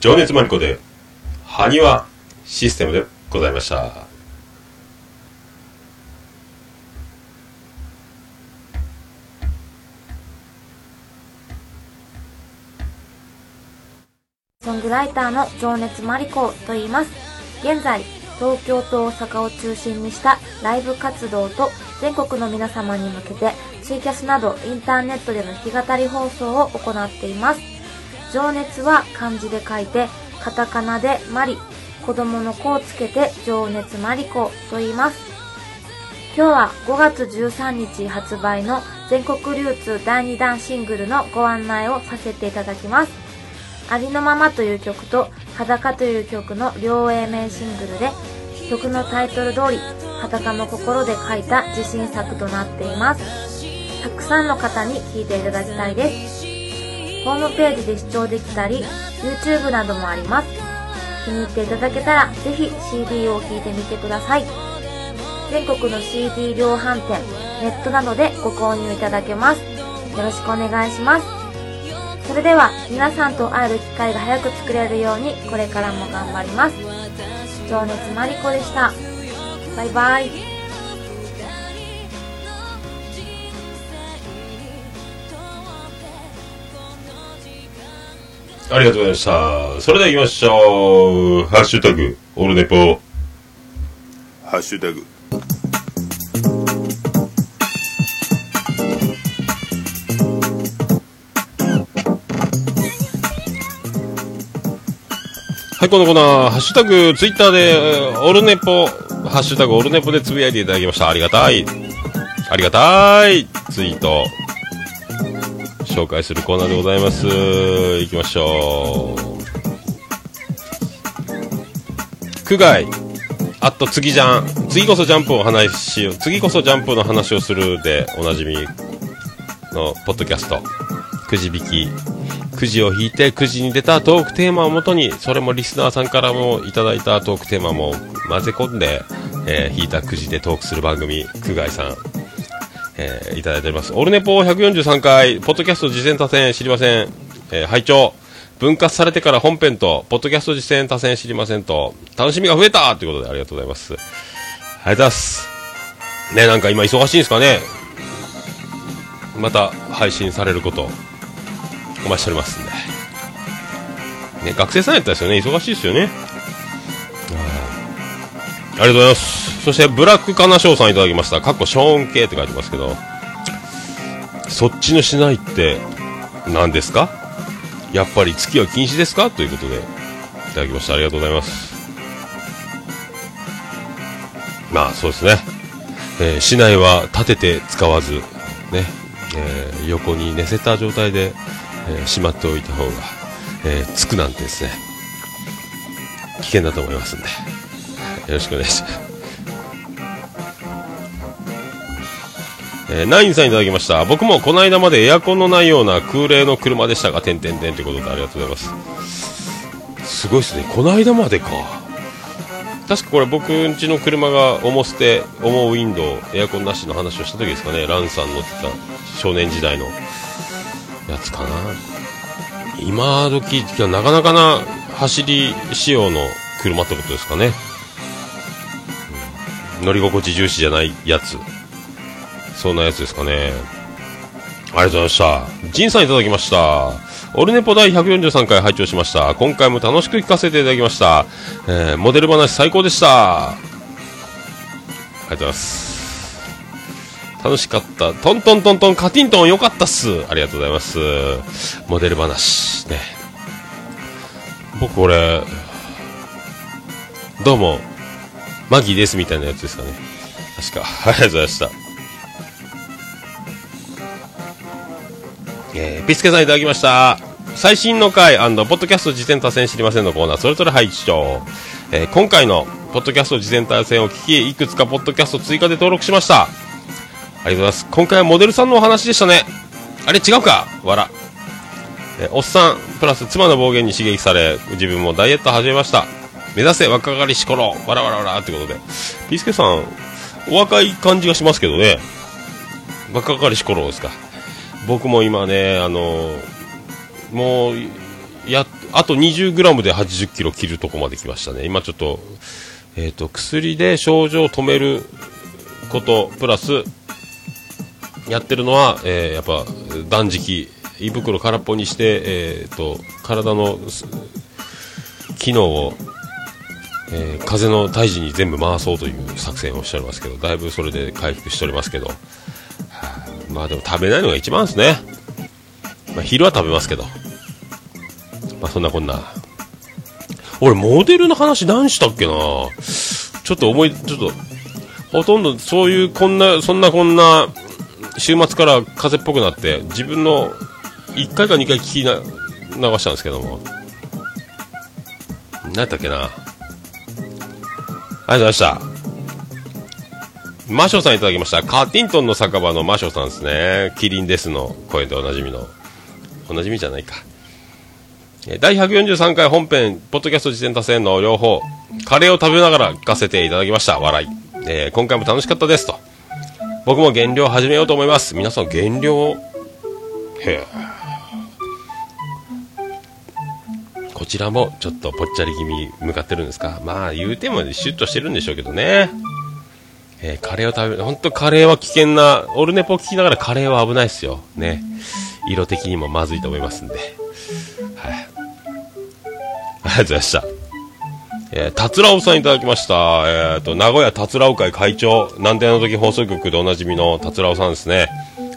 C: 情熱マリコで埴輪システムでございました
O: ソングライターの情熱マリコと言います。現在、東京と大阪を中心にしたライブ活動と全国の皆様に向けてツイキャスなどインターネットでの弾き語り放送を行っています。情熱は漢字で書いて、カタカナでマリ、子供の子をつけて情熱マリコと言います。今日は5月13日発売の全国流通第2弾シングルのご案内をさせていただきます。ありのままという曲と裸という曲の両 A 面シングルで曲のタイトル通り裸の心で書いた自信作となっていますたくさんの方に聴いていただきたいですホームページで視聴できたり YouTube などもあります。気に入っていただけたらぜひ CD を聴いてみてください。全国の CD 量販店ネットなどでご購入いただけます。よろしくお願いします。それでは皆さんと会える機会が早く作れるようにこれからも頑張ります。情熱マリコでした。バイバイ。
C: ありがとうございました。それでは行きましょう。ハッシュタグ、オールネポ。
B: ハッシュタグ
C: はい、このコーナー、ハッシュタグ、ツイッターで、えーオルネポ、ハッシュタグ、オルネポでつぶやいていただきました。ありがたい。ありがたい。ツイート。紹介するコーナーでございます。行きましょう。区外、あと次じゃん。次こそジャンプを話しよう。次こそジャンプの話をするでおなじみのポッドキャスト。くじ引き。くじを引いてくじに出たトークテーマをもとにそれもリスナーさんからもいただいたトークテーマも混ぜ込んで、えー引いたくじでトークする番組区外さん、えーいただいておりますオルネポ143回ポッドキャスト実践多戦知りません、えー拝聴分割されてから本編とポッドキャスト実践多戦知りませんと楽しみが増えたということでありがとうございますありがとうございますねなんか今忙しいんですかねまた配信されることお待ちしておりますんで。ね、学生さんやったですよね。忙しいですよね。ありがとうございます。そして、ブラックカナショウさんいただきました。かっこショーン系って書いてますけど、そっちのしないって何ですか？やっぱり月は禁止ですか？ということで、いただきました。ありがとうございます。まあ、そうですね。えー市内は立てて使わず、ね、えー横に寝せた状態で、えーしまっておいた方が、えーつくなんてですね、危険だと思いますんで、よろしくお願いします。えーナインさんいただきました。僕もこの間までエアコンのないような空冷の車でしたが、てんてんてんということでありがとうございます。すごいですね。この間までか。確かこれ僕んちの車が重捨て、重ウィンドウ、エアコンなしの話をした時ですかね。ランさん乗ってた少年時代のやつかな。今時、なかなかな走り仕様の車ってことですかね。乗り心地重視じゃないやつ。そんなやつですかね。ありがとうございました。ジンさんいただきました。オルネポ第143回拝聴しました。今回も楽しく聞かせていただきました。えーモデル話最高でした。ありがとうございます。楽しかった。トントントントンカティントンよかったっす。ありがとうございます。モデル話。ね。僕これ、どうも、マギですみたいなやつですかね。確か。ありがとうございました。えーピスケさんいただきました。最新の回ポッドキャスト事前多戦知りませんのコーナー、それぞれ配置長。えー今回のポッドキャスト事前多戦を聞き、いくつかポッドキャスト追加で登録しました。ありがとうございます。今回はモデルさんのお話でしたね。あれ違うか？わら。えーおっさん、プラス妻の暴言に刺激され、自分もダイエット始めました。目指せ若かりし頃、わらわらわらってことで。ピースケさん、お若い感じがしますけどね。若かりし頃ですか。僕も今ね、あのもう、や、あと 20g で 80kg 切るとこまで来ましたね。今ちょっと、えっ、と、薬で症状を止めること、プラス、やってるのは、えーやっぱ、断食、胃袋空っぽにして、えっ、と、体の機能を、えー風の退治に全部回そうという作戦をしておりますけど、だいぶそれで回復しておりますけど、まあでも食べないのが一番ですね。まあ昼は食べますけど。まあそんなこんな。俺モデルの話何したっけなちょっと思い、ちょっと、ほとんどそういうこんな、そんなこんな、週末から風っぽくなって、自分の1回か2回聞きな流したんですけども。何やったっけなありがとうございました。マショさんいただきました。カーティントンの酒場のマショさんですね。キリンですの声でおなじみの。おなじみじゃないか。第143回本編、ポッドキャスト実践達成の両方、カレーを食べながら聞かせていただきました。笑い。えー今回も楽しかったですと。僕も減量始めようと思います。皆さん減量へえ。こちらもちょっとぽっちゃり気味向かってるんですか？まあ言うてもシュッとしてるんでしょうけどね。えーカレーを食べる、本当カレーは危険な、オルネポ聞きながらカレーは危ないですよ。ね。色的にもまずいと思いますんで。はい。ありがとうございました。えー、たつらおさんいただきました。えっ、と、名古屋たつらお会会長、なんであの時放送局でおなじみのたつらおさんですね。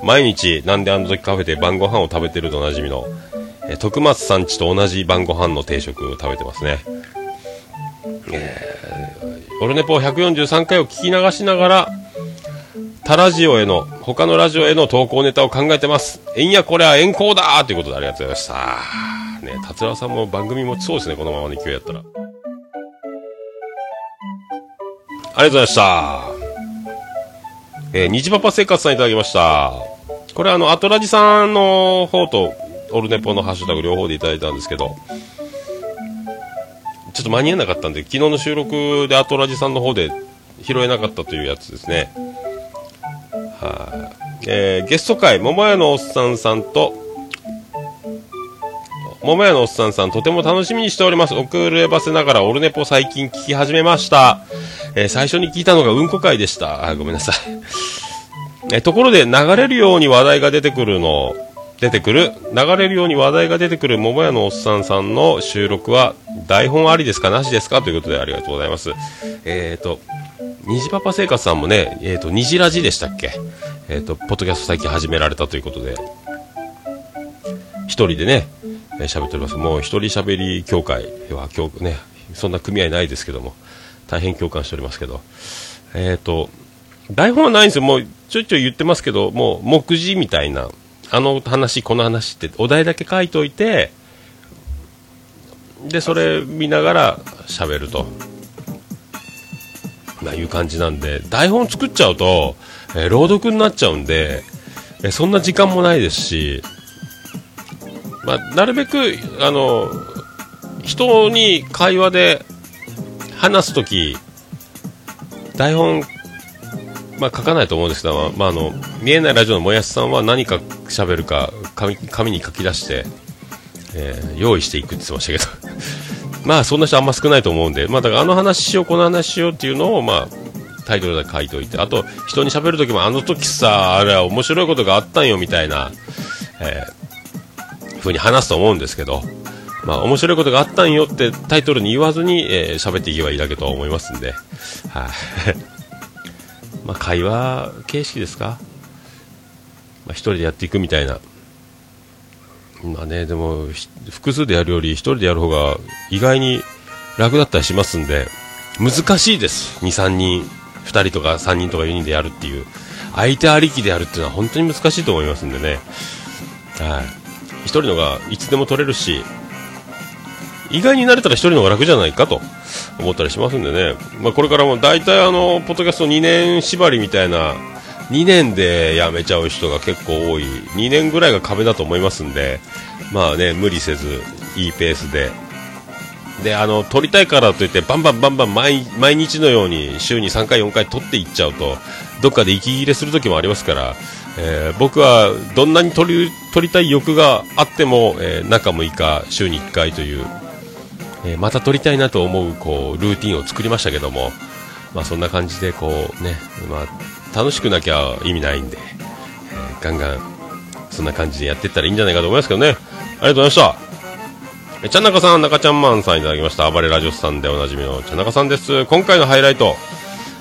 C: 毎日、なんであの時カフェで晩ご飯を食べてるとおなじみの、えー徳松さんちと同じ晩ご飯の定食を食べてますね。えー、オルネポ143回を聞き流しながら、他ラジオへの、他のラジオへの投稿ネタを考えてます。えんやこれは円行だということでありがとうございました。ね、達郎さんも番組持ちそうですね、このままの勢いやったら。ありがとうございました。えー、虹パパ生活さんいただきました。これあの、アトラジさんの方と、オルネポのハッシュタグ両方でいただいたんですけど、ちょっと間に合わなかったんで、昨日の収録でアトラジさんの方で拾えなかったというやつですね。はい、えー、ゲスト会、桃屋のおっさんさんと、桃屋のおっさんさん、とても楽しみにしております。遅ればせながら、オルネポ最近聞き始めました。えー最初に聞いたのがうんこ会でした。あ、ごめんなさい。えーところで、流れるように話題が出てくるの、出てくる、流れるように話題が出てくる桃屋のおっさんさんの収録は、台本ありですか？なしですか？ということでありがとうございます。えっ、と、虹パパ生活さんもね、えっ、と、虹ラジでしたっけ？えっ、と、ポッドキャスト最近始められたということで、一人でね、えー喋っております。もう一人喋り協会は、今日ね、そんな組合ないですけども、大変共感しておりますけど、えっ、と、台本はないんですよ。もうちょいちょい言ってますけど、もう目次みたいな、あの話、この話ってお題だけ書いといて、で、それ見ながら喋ると。まあ、いう感じなんで、台本作っちゃうと、えー朗読になっちゃうんで、えーそんな時間もないですし、まあ、なるべく、あの、人に会話で話すとき、台本、まあ、書かないと思うんですけど、まあ、あの、見えないラジオのもやしさんは何か喋るか紙、紙に書き出して、えー用意していくって言ってましたけど、まあ、そんな人あんま少ないと思うんで、まあ、だからあの話しよう、この話しようっていうのを、まあ、タイトルで書いておいて、あと、人に喋るときも、あの時さ、あれは面白いことがあったんよ、みたいな、えー風に話すと思うんですけど、まあ、面白いことがあったんよってタイトルに言わずに、えー喋っていけばいいだけとは思いますんで、はい、まあ、会話形式ですか？まあ、一人でやっていくみたいな。まあね、でも、複数でやるより一人でやる方が意外に楽だったりしますんで、難しいです。2、3人、2人とか3人とか4人でやるっていう。相手ありきでやるっていうのは本当に難しいと思いますんでね。はい。一人のがいつでも取れるし、意外に慣れたら一人の方が楽じゃないかと思ったりしますんでね。まあこれからも大体あの、ポッドキャスト2年縛りみたいな、2年で辞めちゃう人が結構多い。2年ぐらいが壁だと思いますんで、まあね、無理せず、いいペースで。で、あの、撮りたいからといって、バンバンバンバン毎毎日のように週に3回4回撮っていっちゃうと、どっかで息切れする時もありますから、えー僕はどんなに撮り撮りたい欲があっても、えー中6日、週に1回という、えーまた撮りたいなと思うこうルーティンを作りましたけども、まあ、そんな感じでこう、ねまあ、楽しくなきゃ意味ないんで、えーガンガンそんな感じでやっていったらいいんじゃないかと思いますけどねありがとうございましたえちゃんなかさん、中ちゃんマンさんいただきました。暴れラジオスさんでおなじみのちゃんなかさんです。今回のハイライト、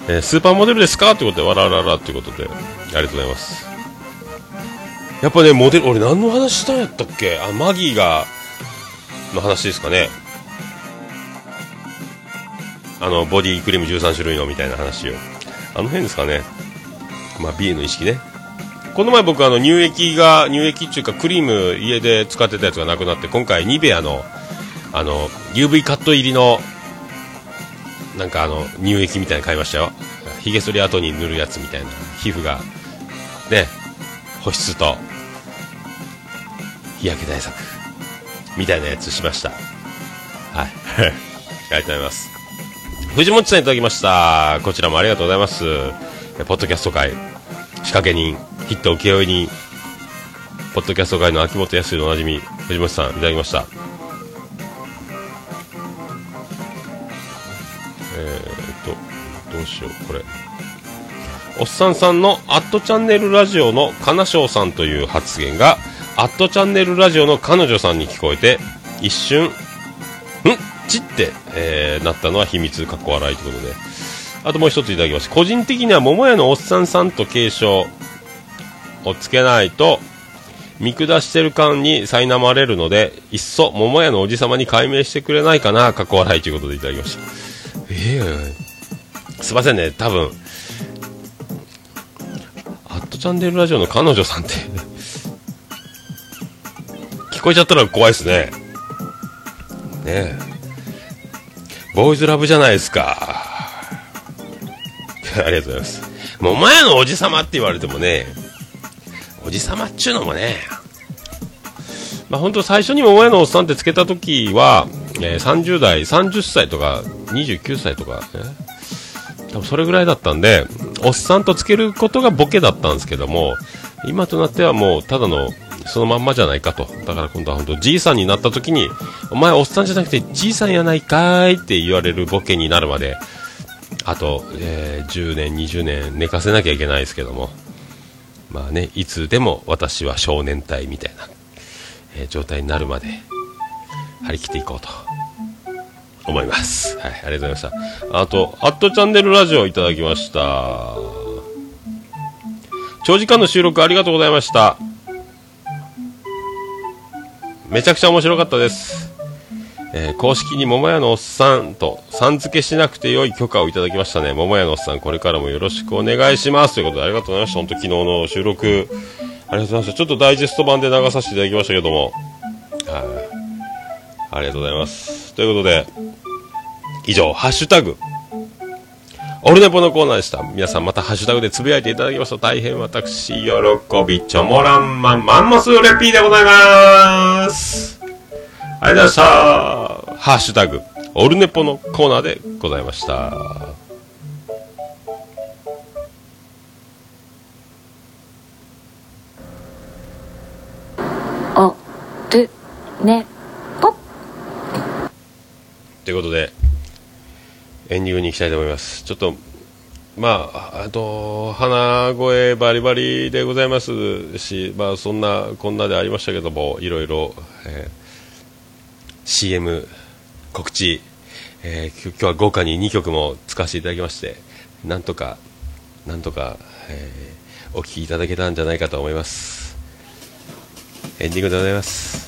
C: えースーパーモデルですか？ということで、わらららということで、ありがとうございます。やっぱね、モデル、俺何の話したんやったっけ？あ、マギーが、の話ですかね。あの、ボディクリーム13種類のみたいな話を。あの辺ですかね。まあ、美への意識ね。この前僕あの乳液が、乳液っていうかクリーム家で使ってたやつがなくなって、今回ニベアの、あの、UV カット入りの、なんかあの、乳液みたいな買いましたよ。髭剃り後に塗るやつみたいな。皮膚が、ね、保湿と、日焼け対策、みたいなやつしました。はい。ありがとうございます。藤本さんいただきました。こちらもありがとうございます。ポッドキャスト界、仕掛け人、ヒット請負人、ポッドキャスト界の秋元康のおなじみ、藤本さんいただきました。えー、っと、どうしよう、これ。おっさんさんのアットチャンネルラジオの金賞さんという発言が、アットチャンネルラジオの彼女さんに聞こえて、一瞬、ちって、えーなったのは秘密、かっこ笑いということで。あともう一ついただきました。個人的には桃屋のおっさんさんと継承をつけないと、見下してる感に苛まれるので、いっそ桃屋のおじさまに解明してくれないかな、かっこ笑いということでいただきました。ええすいませんね、多分、アットチャンネルラジオの彼女さんって、聞こえちゃったら怖いですね。ねえ。ボーイズラブじゃないですか。ありがとうございます。桃屋のおじさまって言われてもね、おじさまっちゅうのもね、まあ本当最初に桃屋のおっさんってつけた時は、えー30代、30歳とか29歳とか、ね、多分それぐらいだったんで、おっさんとつけることがボケだったんですけども、今となってはもうただのそのまんまじゃないかと。だから今度は本当じいさんになった時に、お前おっさんじゃなくてじいさんやないかーいって言われるボケになるまで、あと、えー10年、20年寝かせなきゃいけないですけども、まあね、いつでも私は少年隊みたいな、えー状態になるまで張り切っていこうと思います。はい、ありがとうございました。あと、アットチャンネルラジオいただきました。長時間の収録ありがとうございました。めちゃくちゃ面白かったです。えー公式に桃屋のおっさんとさん付けしなくて良い許可をいただきましたね。桃屋のおっさん、これからもよろしくお願いします。ということでありがとうございました。本当昨日の収録、ありがとうございました。ちょっとダイジェスト版で流させていただきましたけども、はい。ありがとうございます。ということで、以上、ハッシュタグ、オルネポのコーナーでした。皆さんまたハッシュタグでつぶやいていただきますと大変私、喜びちょもらんまんマンモスレピーでございます。ありがとうございました。ハッシュタグ、オルネポのコーナーでございました。
M: おるねぽ
C: ということで、エンディングに行きたいと思います。ちょっと、まあ、あと、鼻声バリバリでございますし、まあ、そんな、こんなでありましたけども、いろいろ、えー CM、告知、えー今日は豪華に2曲も使わせていただきまして、なんとか、なんとか、えーお聴きいただけたんじゃないかと思います。エンディングでございます。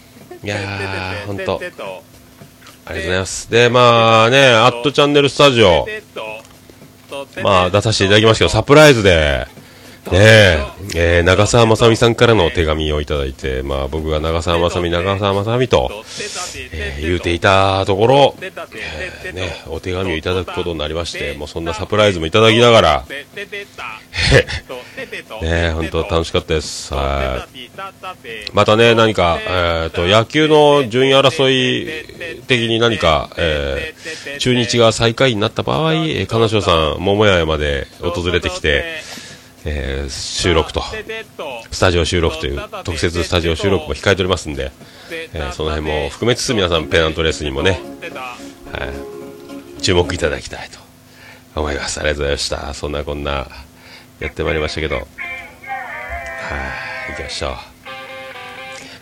C: いやー本当ありがとうございます。でまあねアットチャンネルスタジオ。まあ出させていただきましたけど、サプライズで、ねえ、えー長澤まさみさんからのお手紙をいただいて、まあ僕が長澤まさみ、長澤まさみと、えー言うていたところ、えーね、お手紙をいただくことになりまして、もうそんなサプライズもいただきながら、ね、本当楽しかったです。はい。またね、何か、えっ、と、野球の順位争い的に何か、えー中日が最下位になった場合、金城さん、桃屋まで訪れてきて、えー収録と、スタジオ収録という、特設スタジオ収録も控えておりますんで、えーその辺も含めつつ皆さんペナントレースにもね、はい、注目いただきたいと思います。ありがとうございました。そんなこんな、やってまいりましたけど、はい、行きましょう。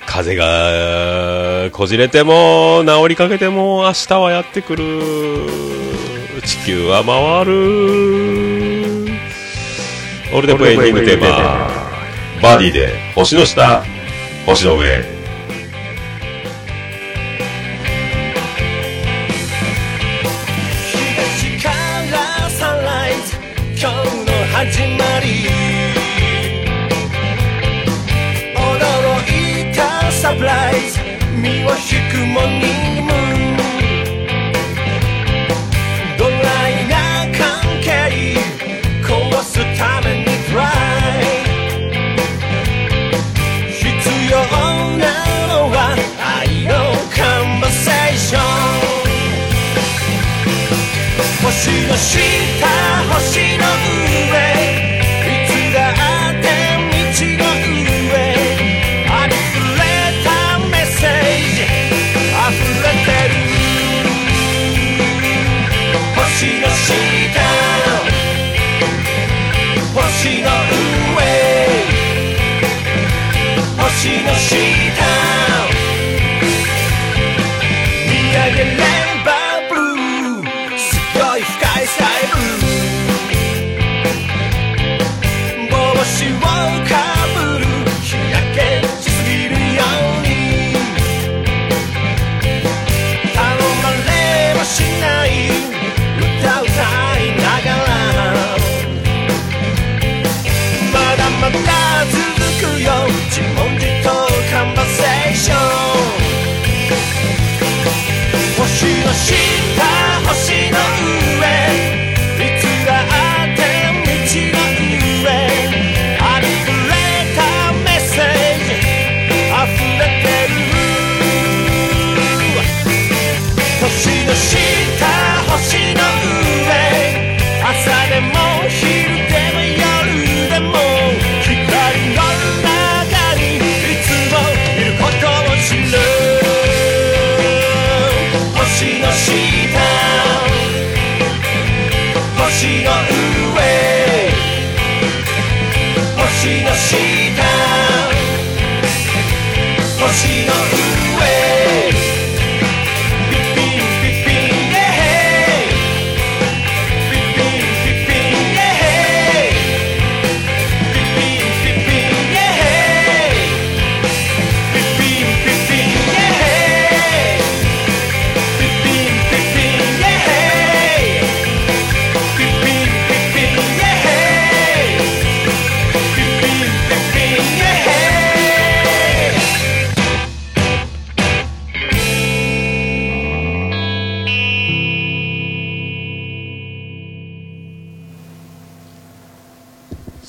C: 風がこじれても治りかけても明日はやってくる地球は回るオールネポエンディングテーマバディで星の下星の上。
J: 東からサンライズ今日の始まり。驚いたサプライズ。身を引くモーニングムー
B: 星の下星の上。いつってのあふれたメッセージ。あふれてる。のの星の下。した。星の上。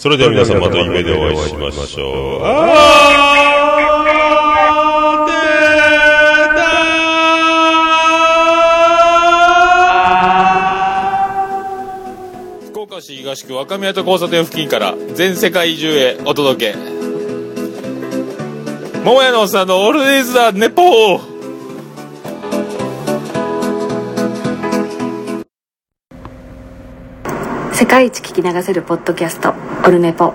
C: それでは皆さんまた夢でお会いしましょう。福岡市東区若宮と交差点付近から全世界中へお届け。桃屋のおっさんのオールデイズ・ザ・ネポー。
M: 世界一聞き流せるポッドキャストオルネポ。